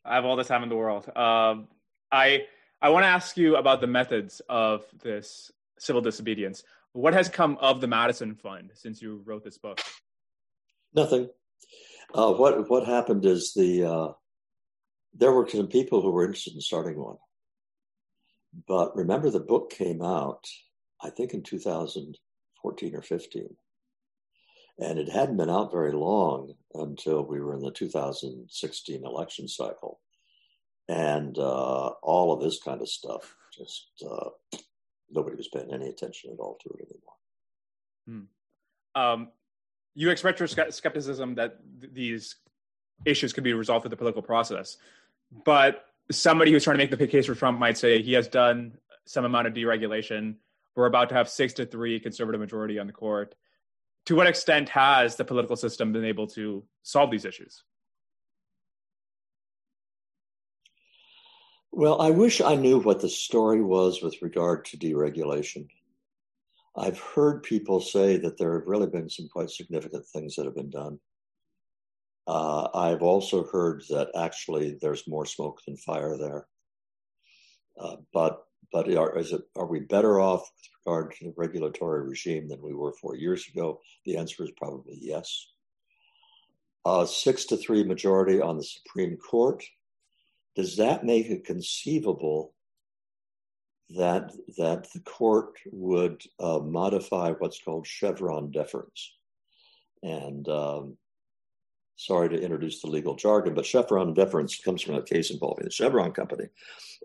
I have all the time in the world. Um, I I want to ask you about the methods of this civil disobedience. What has come of the Madison Fund since you wrote this book? Nothing. Uh, what what happened is the uh, there were some people who were interested in starting one, but remember the book came out, I think in 2014 or 15, and it hadn't been out very long until we were in the 2016 election cycle, and uh, all of this kind of stuff just uh, nobody was paying any attention at all to it anymore. Hmm. Um, you expressed your skepticism that th- these issues could be resolved through the political process, but somebody who's trying to make the case for Trump might say he has done some amount of deregulation. We're about to have six to three conservative majority on the court. To what extent has the political system been able to solve these issues? Well, I wish I knew what the story was with regard to deregulation. I've heard people say that there have really been some quite significant things that have been done. Uh, I've also heard that actually there's more smoke than fire there. Uh, but but are, it, are we better off with regard to the regulatory regime than we were four years ago? The answer is probably yes. Uh, six to three majority on the Supreme Court does that make it conceivable that that the court would uh, modify what's called Chevron deference? And um, sorry to introduce the legal jargon, but Chevron deference comes from a case involving the Chevron company,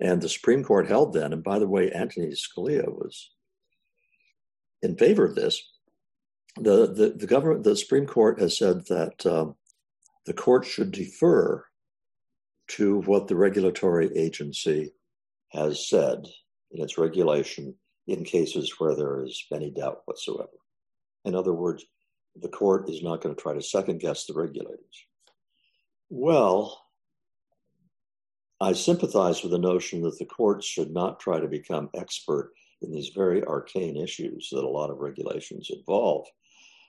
and the Supreme Court held then. And by the way, Antonin Scalia was in favor of this. The the, the government, the Supreme Court has said that um, the court should defer to what the regulatory agency has said in its regulation in cases where there is any doubt whatsoever. In other words, the court is not going to try to second guess the regulators. Well, I sympathize with the notion that the courts should not try to become expert in these very arcane issues that a lot of regulations involve,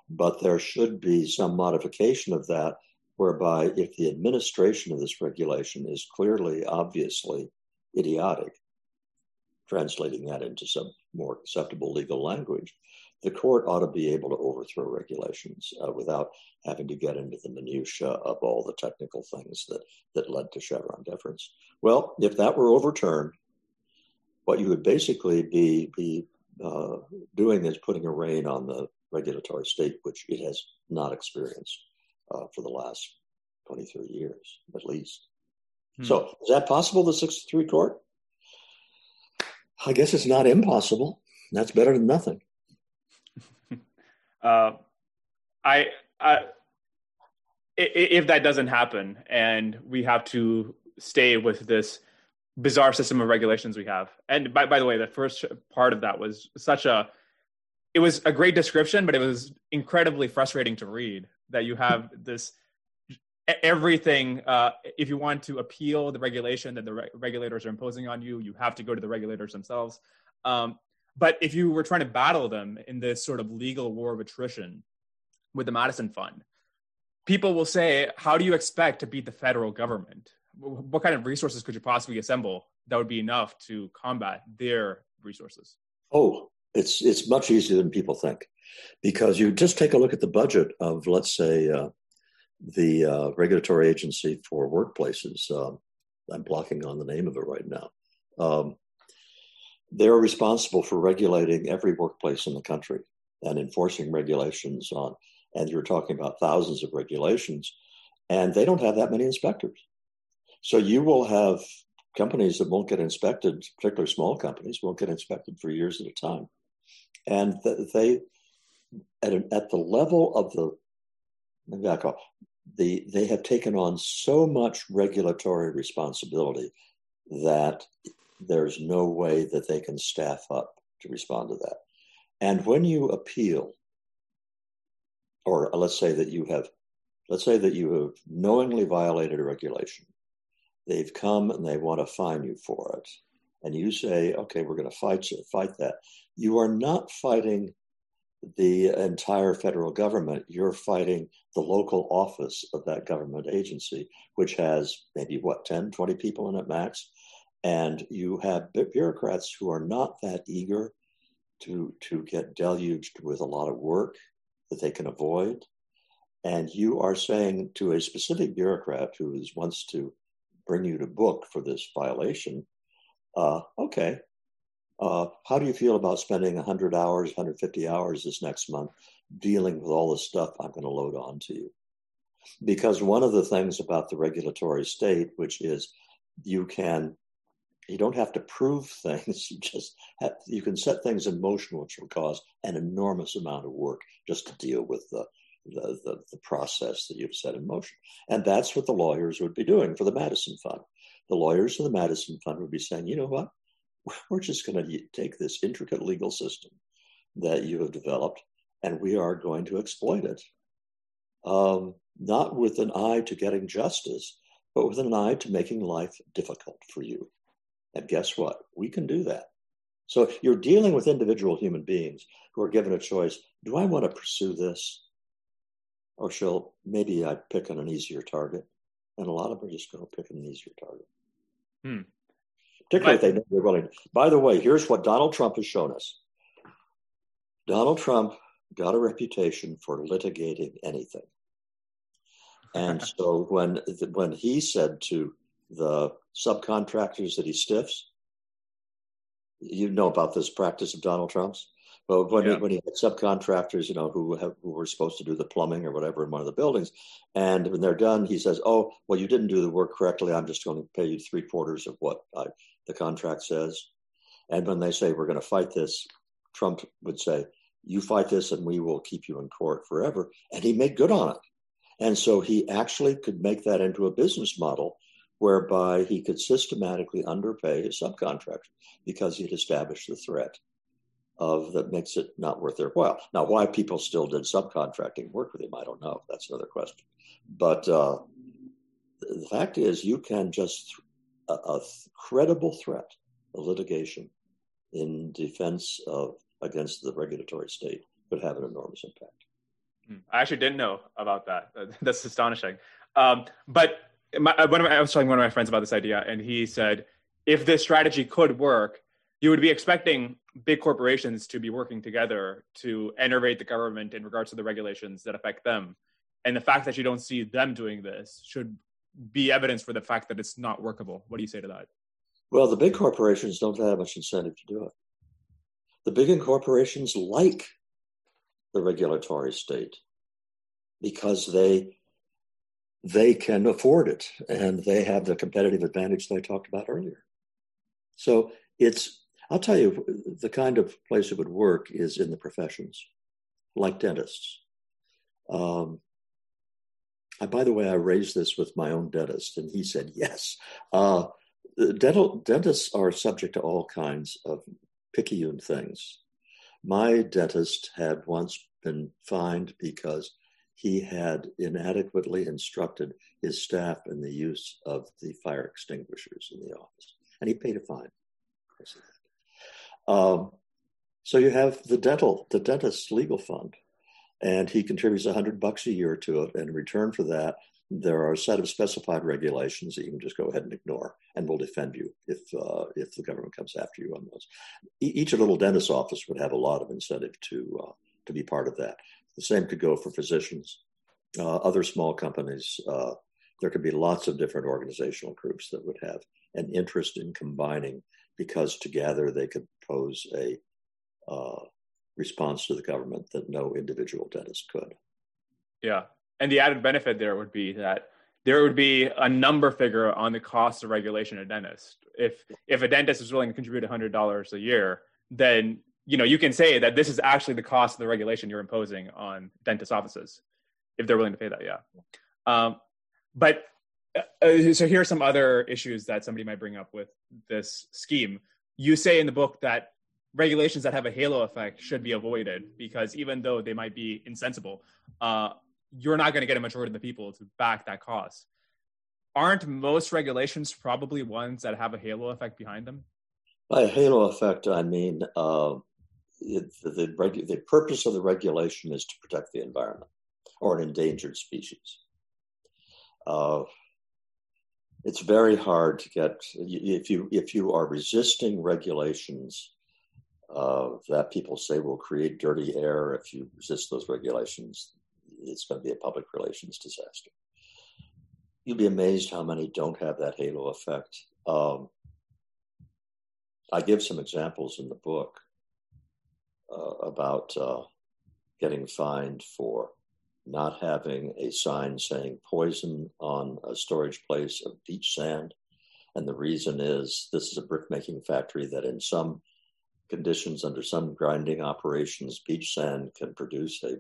but there should be some modification of that whereby if the administration of this regulation is clearly, obviously idiotic, translating that into some more acceptable legal language, the court ought to be able to overthrow regulations uh, without having to get into the minutiae of all the technical things that, that led to Chevron deference. Well, if that were overturned, what you would basically be, be uh, doing is putting a rein on the regulatory state, which it has not experienced uh, for the last 23 years at least. Hmm. So is that possible, the 63 court? I guess it's not impossible. That's better than nothing. uh, I, I, if that doesn't happen and we have to stay with this bizarre system of regulations we have. And by, by the way, the first part of that was such a, it was a great description, but it was incredibly frustrating to read that you have this everything uh, if you want to appeal the regulation that the re- regulators are imposing on you you have to go to the regulators themselves. Um, but if you were trying to battle them in this sort of legal war of attrition with the madison fund people will say how do you expect to beat the federal government? What kind of resources could you possibly assemble that would be enough to combat their resources? Oh it's it's much easier than people think because you just take a look at the budget of let's say uh, the uh, regulatory agency for workplaces. Uh, I'm blocking on the name of it right now. Um, they're responsible for regulating every workplace in the country and enforcing regulations on. And you're talking about thousands of regulations, and they don't have that many inspectors. So you will have companies that won't get inspected, particularly small companies, won't get inspected for years at a time. And they, at, at the level of the back off, the, they have taken on so much regulatory responsibility that there's no way that they can staff up to respond to that. And when you appeal, or let's say that you have, let's say that you have knowingly violated a regulation, they've come and they want to fine you for it. and you say, okay, we're going to fight fight that, you are not fighting the entire federal government. You're fighting the local office of that government agency, which has maybe what 10, 20 people in it max, and you have bureaucrats who are not that eager to to get deluged with a lot of work that they can avoid. And you are saying to a specific bureaucrat who is, wants to bring you to book for this violation, uh, okay, uh, how do you feel about spending 100 hours, 150 hours this next month dealing with all the stuff I'm going to load on to you? Because one of the things about the regulatory state, which is you can you don't have to prove things. You just have, you can set things in motion, which will cause an enormous amount of work just to deal with the, the, the, the process that you've set in motion. And that's what the lawyers would be doing for the Madison Fund. The lawyers of the Madison Fund would be saying, you know what? We're just going to take this intricate legal system that you have developed and we are going to exploit it. Um, not with an eye to getting justice, but with an eye to making life difficult for you. And guess what? We can do that. So you're dealing with individual human beings who are given a choice. Do I want to pursue this? Or shall maybe I pick on an easier target? And a lot of them are just going to pick an easier target. Hmm. Particularly if they know they're willing. By the way, here's what Donald Trump has shown us. Donald Trump got a reputation for litigating anything. And so when when he said to the subcontractors that he stiffs. You know about this practice of Donald Trump's. But when, yeah. he, when he had subcontractors, you know, who, have, who were supposed to do the plumbing or whatever in one of the buildings, and when they're done, he says, "Oh, well, you didn't do the work correctly. I'm just going to pay you three quarters of what I, the contract says." And when they say we're going to fight this, Trump would say, "You fight this, and we will keep you in court forever." And he made good on it. And so he actually could make that into a business model whereby he could systematically underpay his subcontractor because he'd established the threat of that makes it not worth their while. Now, why people still did subcontracting work with him, I don't know. That's another question. But uh, the fact is, you can just a, a credible threat of litigation in defense of against the regulatory state could have an enormous impact. Hmm. I actually didn't know about that. That's astonishing. Um, but my, uh, one of my, I was telling one of my friends about this idea, and he said, if this strategy could work, you would be expecting big corporations to be working together to enervate the government in regards to the regulations that affect them. And the fact that you don't see them doing this should be evidence for the fact that it's not workable. What do you say to that? Well, the big corporations don't have much incentive to do it. The big corporations like the regulatory state because they they can afford it and they have the competitive advantage that I talked about earlier. So it's, I'll tell you, the kind of place it would work is in the professions, like dentists. Um, by the way, I raised this with my own dentist, and he said yes. Uh, dental dentists are subject to all kinds of picayune things. My dentist had once been fined because he had inadequately instructed his staff in the use of the fire extinguishers in the office, and he paid a fine. Um, so you have the dental, the dentist's legal fund, and he contributes hundred bucks a year to it. And in return for that, there are a set of specified regulations that you can just go ahead and ignore, and we'll defend you if uh, if the government comes after you on those. E- each little dentist office would have a lot of incentive to uh, to be part of that. The same could go for physicians, uh, other small companies. Uh, there could be lots of different organizational groups that would have an interest in combining because together they could pose a uh, response to the government that no individual dentist could. Yeah. And the added benefit there would be that there would be a number figure on the cost of regulation of dentist. If if a dentist is willing to contribute $100 a year, then you know you can say that this is actually the cost of the regulation you're imposing on dentist offices if they're willing to pay that yeah um, but uh, uh, so here are some other issues that somebody might bring up with this scheme you say in the book that regulations that have a halo effect should be avoided because even though they might be insensible uh, you're not going to get a majority of the people to back that cause aren't most regulations probably ones that have a halo effect behind them By halo effect, I mean uh, it, the, the, regu- the purpose of the regulation is to protect the environment or an endangered species. Uh, it's very hard to get if you if you are resisting regulations uh, that people say will create dirty air. If you resist those regulations, it's going to be a public relations disaster. You'll be amazed how many don't have that halo effect. Um, I give some examples in the book uh, about uh, getting fined for not having a sign saying poison on a storage place of beach sand. And the reason is this is a brick-making factory that in some conditions, under some grinding operations, beach sand can produce a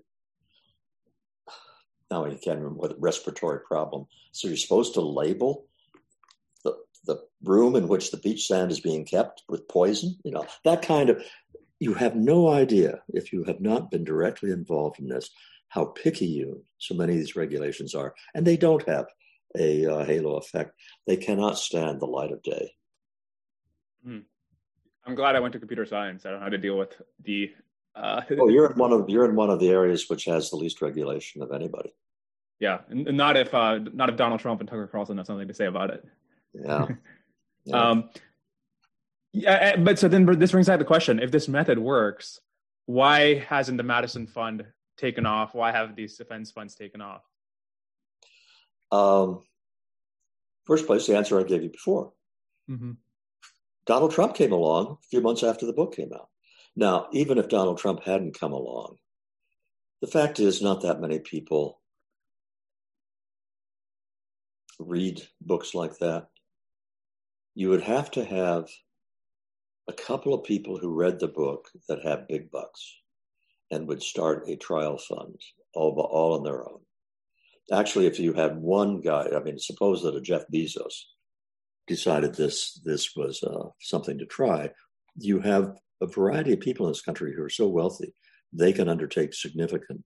now I can't remember respiratory problem. So you're supposed to label the the room in which the beach sand is being kept with poison. You know that kind of. You have no idea if you have not been directly involved in this how picky you so many of these regulations are, and they don't have a uh, halo effect. They cannot stand the light of day. Hmm. I'm glad I went to computer science. I don't know how to deal with the. Uh, oh, you're in one of you're in one of the areas which has the least regulation of anybody. Yeah, and not if uh, not if Donald Trump and Tucker Carlson have something to say about it. Yeah. yeah. um, yeah, eh, but so then this brings out the question: If this method works, why hasn't the Madison Fund taken off? Why have these defense funds taken off? Um, first place, the answer I gave you before. Mm-hmm. Donald Trump came along a few months after the book came out. Now, even if Donald Trump hadn't come along, the fact is, not that many people read books like that. You would have to have a couple of people who read the book that have big bucks and would start a trial fund all, all on their own. Actually, if you had one guy, I mean, suppose that a Jeff Bezos decided this this was uh, something to try. You have a variety of people in this country who are so wealthy they can undertake significant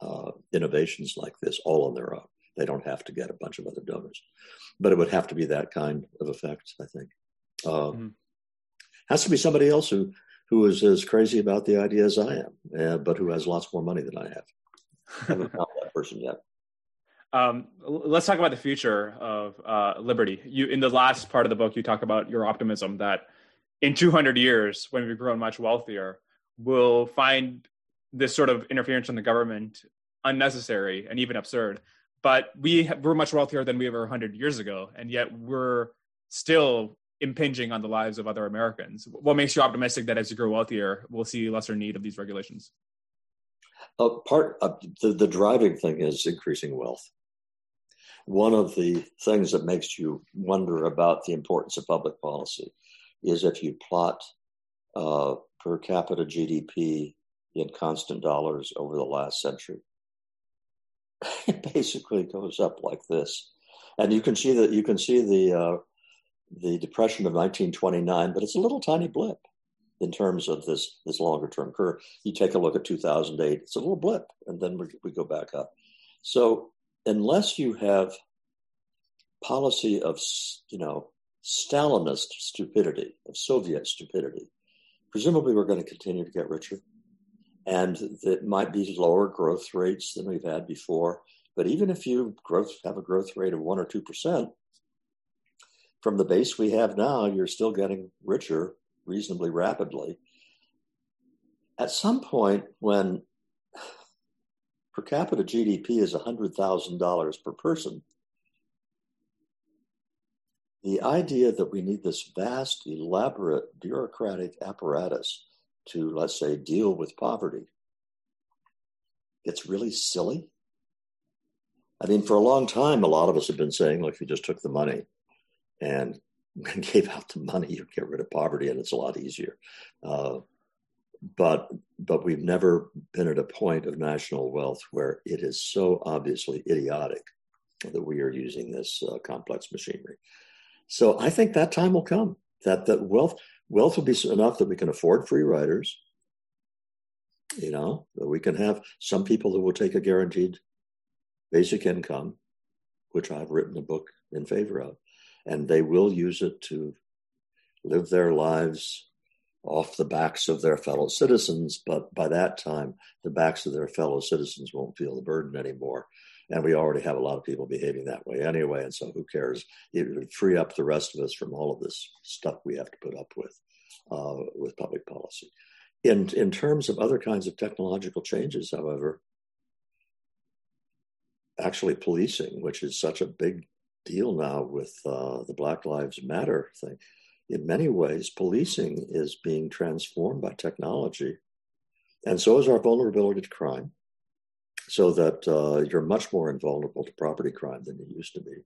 uh, innovations like this all on their own. They don't have to get a bunch of other donors, but it would have to be that kind of effect. I think uh, mm-hmm. has to be somebody else who who is as crazy about the idea as I am, uh, but who has lots more money than I have. I haven't found that person yet. Um, let's talk about the future of uh, liberty. You, in the last part of the book, you talk about your optimism that in 200 years, when we've grown much wealthier, we'll find this sort of interference from the government unnecessary and even absurd. But we we're much wealthier than we were 100 years ago, and yet we're still impinging on the lives of other Americans. What makes you optimistic that as you grow wealthier, we'll see lesser need of these regulations? Uh, part uh, the, the driving thing is increasing wealth. One of the things that makes you wonder about the importance of public policy is if you plot uh, per capita GDP in constant dollars over the last century. It basically goes up like this, and you can see that you can see the uh, the depression of 1929, but it's a little tiny blip in terms of this this longer term curve. You take a look at 2008; it's a little blip, and then we, we go back up. So unless you have policy of you know Stalinist stupidity, of Soviet stupidity, presumably we're going to continue to get richer, and it might be lower growth rates than we've had before. But even if you growth have a growth rate of one or two percent, from the base we have now, you're still getting richer reasonably rapidly. At some point, when per capita GDP is $100,000 per person, the idea that we need this vast, elaborate bureaucratic apparatus to, let's say, deal with poverty, it's really silly. I mean, for a long time, a lot of us have been saying, look, if you just took the money and gave out the money, you get rid of poverty, and it's a lot easier. Uh, but but we've never been at a point of national wealth where it is so obviously idiotic that we are using this uh, complex machinery. So I think that time will come. That that wealth wealth will be enough that we can afford free riders. You know, that we can have some people that will take a guaranteed basic income, which I've written a book in favor of and they will use it to live their lives off the backs of their fellow citizens, but by that time, the backs of their fellow citizens won't feel the burden anymore. And we already have a lot of people behaving that way anyway. And so who cares? It would free up the rest of us from all of this stuff we have to put up with uh, with public policy. In, in terms of other kinds of technological changes, however, actually policing, which is such a big deal now with uh, the Black Lives Matter thing, in many ways, policing is being transformed by technology. And so is our vulnerability to crime, so that uh, you're much more invulnerable to property crime than you used to be.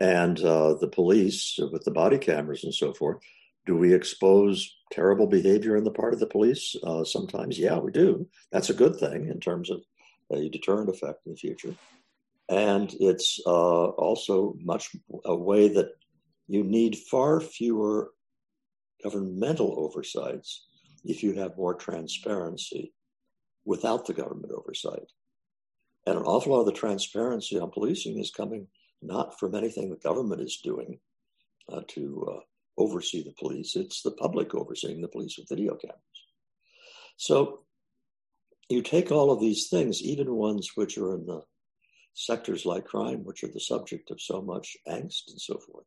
And uh, the police, with the body cameras and so forth, do we expose terrible behavior on the part of the police? Uh, sometimes, yeah, we do. That's a good thing in terms of a deterrent effect in the future. And it's uh, also much a way that you need far fewer governmental oversights if you have more transparency without the government oversight. And an awful lot of the transparency on policing is coming not from anything the government is doing uh, to uh, oversee the police, it's the public overseeing the police with video cameras. So you take all of these things, even ones which are in the sectors like crime, which are the subject of so much angst and so forth.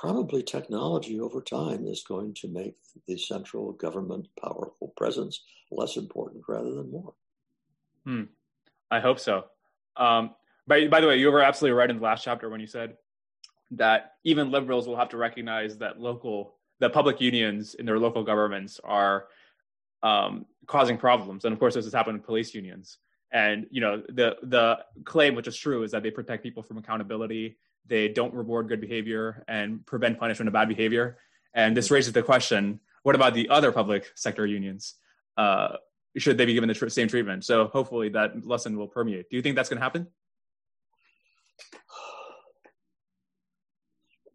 Probably technology over time is going to make the central government powerful presence less important rather than more. Hmm. I hope so. Um, by, by the way, you were absolutely right in the last chapter when you said that even liberals will have to recognize that local, that public unions in their local governments are um, causing problems. And of course, this has happened in police unions. And you know, the the claim, which is true, is that they protect people from accountability. They don't reward good behavior and prevent punishment of bad behavior. And this raises the question: What about the other public sector unions? Uh, should they be given the tr- same treatment? So hopefully that lesson will permeate. Do you think that's going to happen?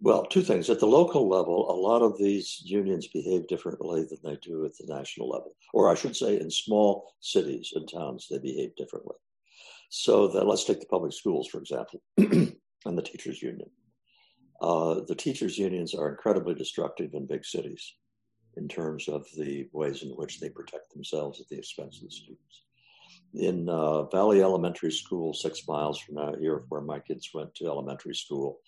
Well, two things. At the local level, a lot of these unions behave differently than they do at the national level. Or I should say, in small cities and towns, they behave differently. So that let's take the public schools, for example, and the teachers' union. Uh, the teachers' unions are incredibly destructive in big cities in terms of the ways in which they protect themselves at the expense of the students. In uh, Valley Elementary School, six miles from here, where my kids went to elementary school,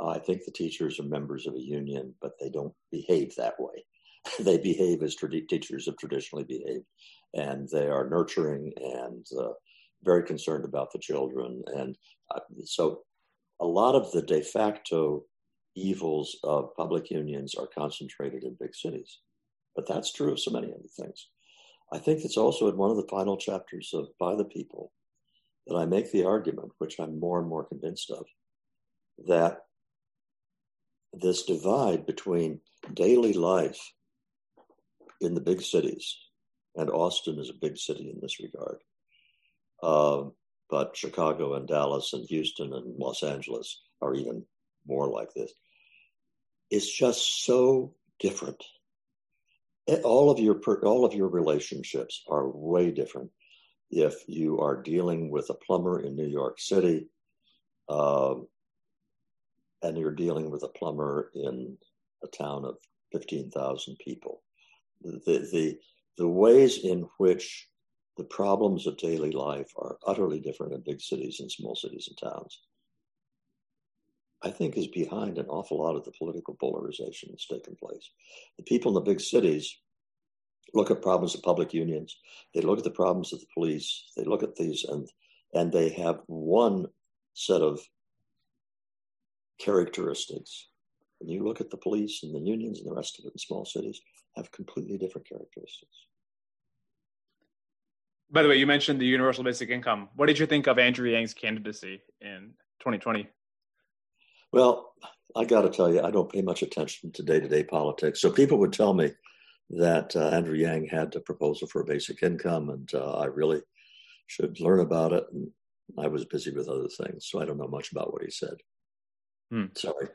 uh, I think the teachers are members of a union, but they don't behave that way. they behave as tra- teachers have traditionally behaved, and they are nurturing and uh, very concerned about the children. And uh, so, a lot of the de facto evils of public unions are concentrated in big cities. But that's true of so many other things. I think it's also in one of the final chapters of By the People that I make the argument, which I'm more and more convinced of, that this divide between daily life in the big cities, and Austin is a big city in this regard, uh, but Chicago and Dallas and Houston and Los Angeles are even more like this. It's just so different. All of your all of your relationships are way different if you are dealing with a plumber in New York City uh, and you're dealing with a plumber in a town of 15,000 people. The, the, the ways in which the problems of daily life are utterly different in big cities and small cities and towns, I think is behind an awful lot of the political polarization that's taken place. The people in the big cities look at problems of public unions, they look at the problems of the police, they look at these and and they have one set of characteristics. When you look at the police and the unions and the rest of it in small cities, have completely different characteristics. By the way, you mentioned the universal basic income. What did you think of Andrew Yang's candidacy in 2020? Well, I got to tell you, I don't pay much attention to day to day politics. So people would tell me that uh, Andrew Yang had a proposal for a basic income, and uh, I really should learn about it. And I was busy with other things, so I don't know much about what he said. Hmm. Sorry.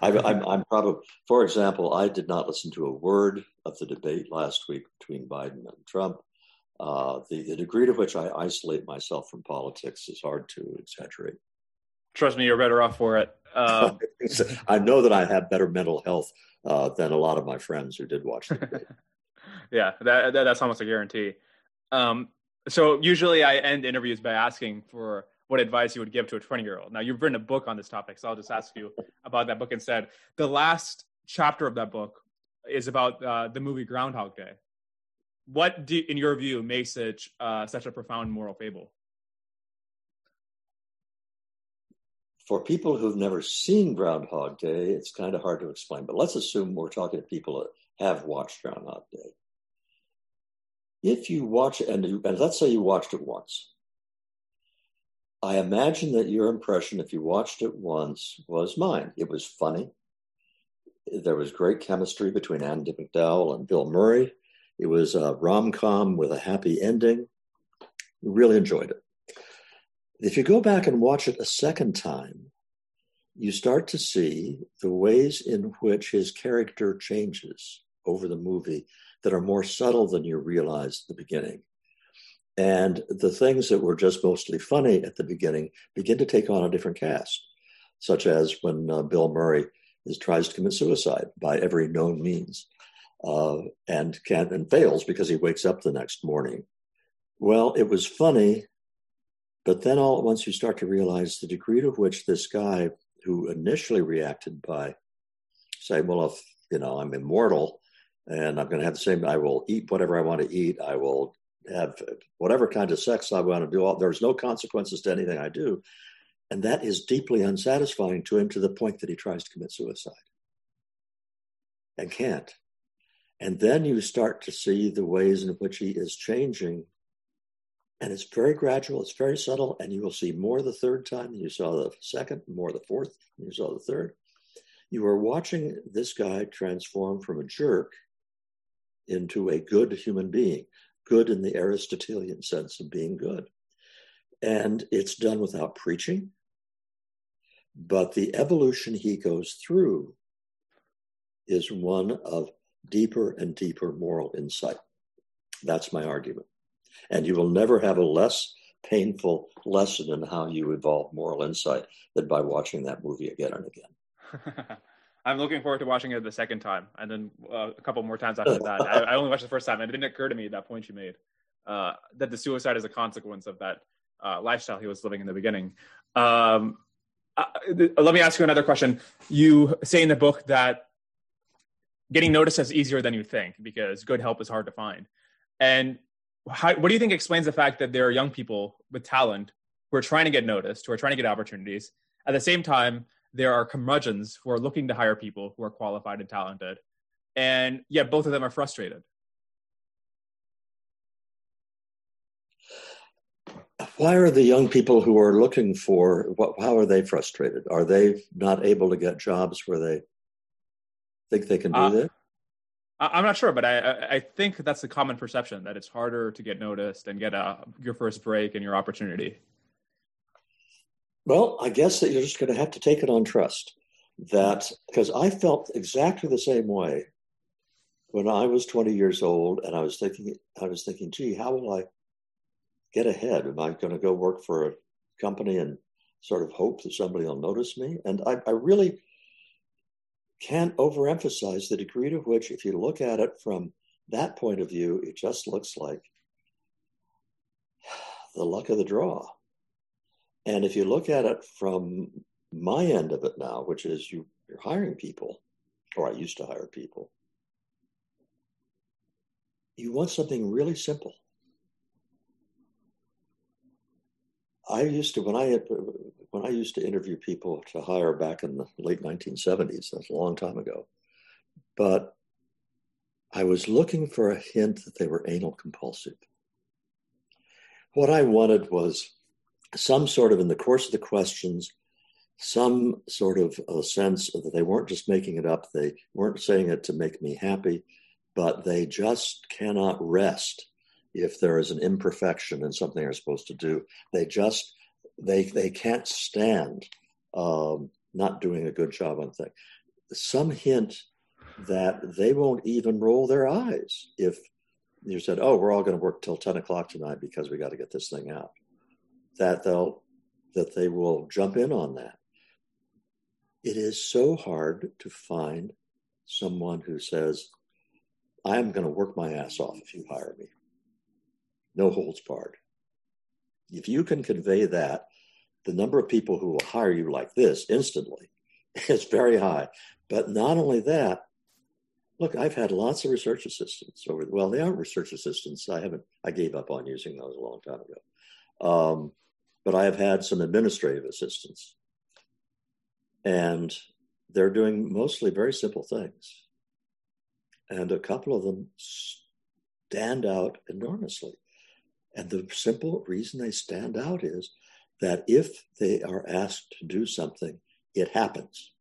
I, I'm, I'm probably, for example, I did not listen to a word of the debate last week between Biden and Trump. Uh, the, the degree to which I isolate myself from politics is hard to exaggerate. Trust me, you're better off for it. Um, I know that I have better mental health uh, than a lot of my friends who did watch the debate. yeah, that, that, that's almost a guarantee. Um, so usually I end interviews by asking for what advice you would give to a 20 year old. Now you've written a book on this topic, so I'll just ask you about that book instead. The last chapter of that book is about uh, the movie Groundhog Day. What, do, in your view, makes uh, such a profound moral fable? For people who've never seen Groundhog Day, it's kind of hard to explain. But let's assume we're talking to people that have watched Groundhog Day. If you watch and, and let's say you watched it once, I imagine that your impression, if you watched it once, was mine. It was funny. There was great chemistry between Andie MacDowell and Bill Murray. It was a rom com with a happy ending. Really enjoyed it. If you go back and watch it a second time, you start to see the ways in which his character changes over the movie that are more subtle than you realized at the beginning. And the things that were just mostly funny at the beginning begin to take on a different cast, such as when uh, Bill Murray is, tries to commit suicide by every known means uh, and can and fails because he wakes up the next morning. Well, it was funny, but then all at once you start to realize the degree to which this guy who initially reacted by saying, "Well, if you know I'm immortal and I'm going to have the same, I will eat whatever I want to eat. I will have whatever kind of sex I want to do. All, there's no consequences to anything I do. And that is deeply unsatisfying to him to the point that he tries to commit suicide and can't. And then you start to see the ways in which he is changing. And it's very gradual, it's very subtle, and you will see more the third time than you saw the second, more the fourth than you saw the third. You are watching this guy transform from a jerk into a good human being good in the Aristotelian sense of being good. And it's done without preaching. But the evolution he goes through is one of deeper and deeper moral insight. That's my argument. And you will never have a less painful lesson in how you evolve moral insight than by watching that movie again and again. I'm looking forward to watching it the second time, and then uh, a couple more times after that. I, I, only watched the first time, and it didn't occur to me that point you made uh, that the suicide is a consequence of that uh, lifestyle he was living in the beginning. Um, uh, let me ask you another question. You say in the book that getting noticed is easier than you think because good help is hard to find. And how, what do you think explains the fact that there are young people with talent who are trying to get noticed, who are trying to get opportunities, at the same time there are curmudgeons who are looking to hire people who are qualified and talented. And yet both of them are frustrated. Why are the young people who are looking for, how are they frustrated? Are they not able to get jobs where they think they can do uh, that? I'm not sure, but I, I think that's the common perception that it's harder to get noticed and get a, your first break and your opportunity. Well, I guess that you're just going to have to take it on trust. That because I felt exactly the same way when I was 20 years old, and I was thinking, I was thinking, gee, how will I get ahead? Am I going to go work for a company and sort of hope that somebody will notice me? And I, I really can't overemphasize the degree to which, if you look at it from that point of view, it just looks like the luck of the draw. And if you look at it from my end of it now, which is you, you're hiring people, or I used to hire people, you want something really simple. I used to when I had, when I used to interview people to hire back in the late 1970s. That's a long time ago, but I was looking for a hint that they were anal compulsive. What I wanted was some sort of in the course of the questions, some sort of a sense that they weren't just making it up, they weren't saying it to make me happy, but they just cannot rest if there is an imperfection in something they're supposed to do. They just they they can't stand um, not doing a good job on things. Some hint that they won't even roll their eyes if you said, "Oh, we're all going to work till ten o'clock tonight because we got to get this thing out." that they'll that they will jump in on that. It is so hard to find someone who says, I am going to work my ass off if you hire me. No holds barred. If you can convey that, the number of people who will hire you like this instantly is very high. But not only that, look, I've had lots of research assistants over. Well, they aren't research assistants. I haven't. I gave up on using those a long time ago. Um, but I have had some administrative assistants, and they're doing mostly very simple things, and a couple of them stand out enormously. And the simple reason they stand out is that if they are asked to do something, it happens.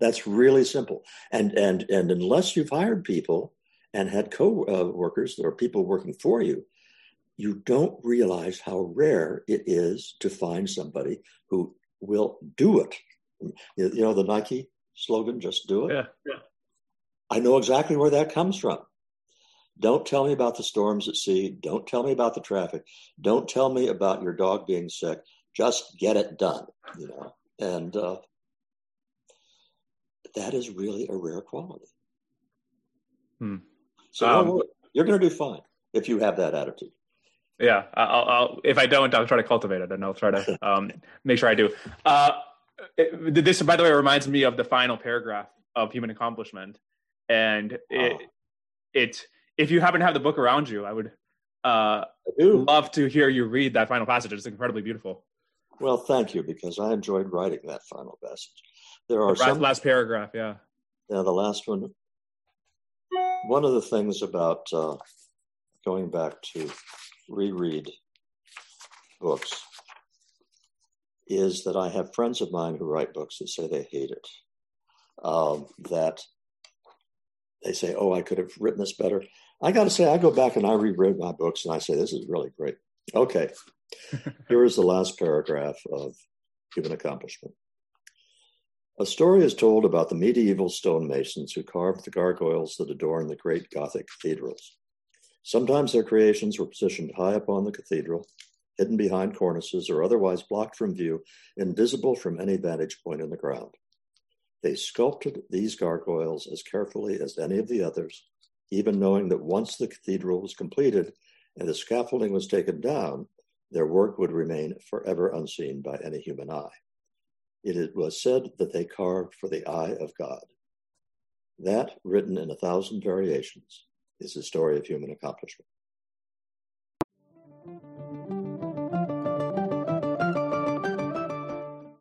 That's really simple. And and and unless you've hired people and had co-workers or people working for you, you don't realize how rare it is to find somebody who will do it. You know the Nike slogan, just do it. Yeah. yeah. I know exactly where that comes from. Don't tell me about the storms at sea. Don't tell me about the traffic. Don't tell me about your dog being sick. Just get it done, you know. And uh, that is really a rare quality. Hmm. So um, you're going to do fine if you have that attitude. Yeah, I'll, I'll, if I don't, I'll try to cultivate it, and I'll try to um, make sure I do. Uh, it, this, by the way, reminds me of the final paragraph of Human Accomplishment, and it, oh. it if you happen to have the book around you, I would uh, I love to hear you read that final passage. It's incredibly beautiful. Well, thank you, because I enjoyed writing that final passage. There are the some last paragraph, yeah. Yeah, the last one. One of the things about uh, going back to reread books is that I have friends of mine who write books that say they hate it. Um, that they say, "Oh, I could have written this better." I got to say, I go back and I reread my books and I say, "This is really great." Okay, here is the last paragraph of Human Accomplishment. A story is told about the medieval stonemasons who carved the gargoyles that adorn the great Gothic cathedrals. Sometimes their creations were positioned high upon the cathedral, hidden behind cornices, or otherwise blocked from view, invisible from any vantage point in the ground. They sculpted these gargoyles as carefully as any of the others, even knowing that once the cathedral was completed and the scaffolding was taken down, their work would remain forever unseen by any human eye. It was said that they carved for the eye of God. That, written in a thousand variations, is the story of human accomplishment.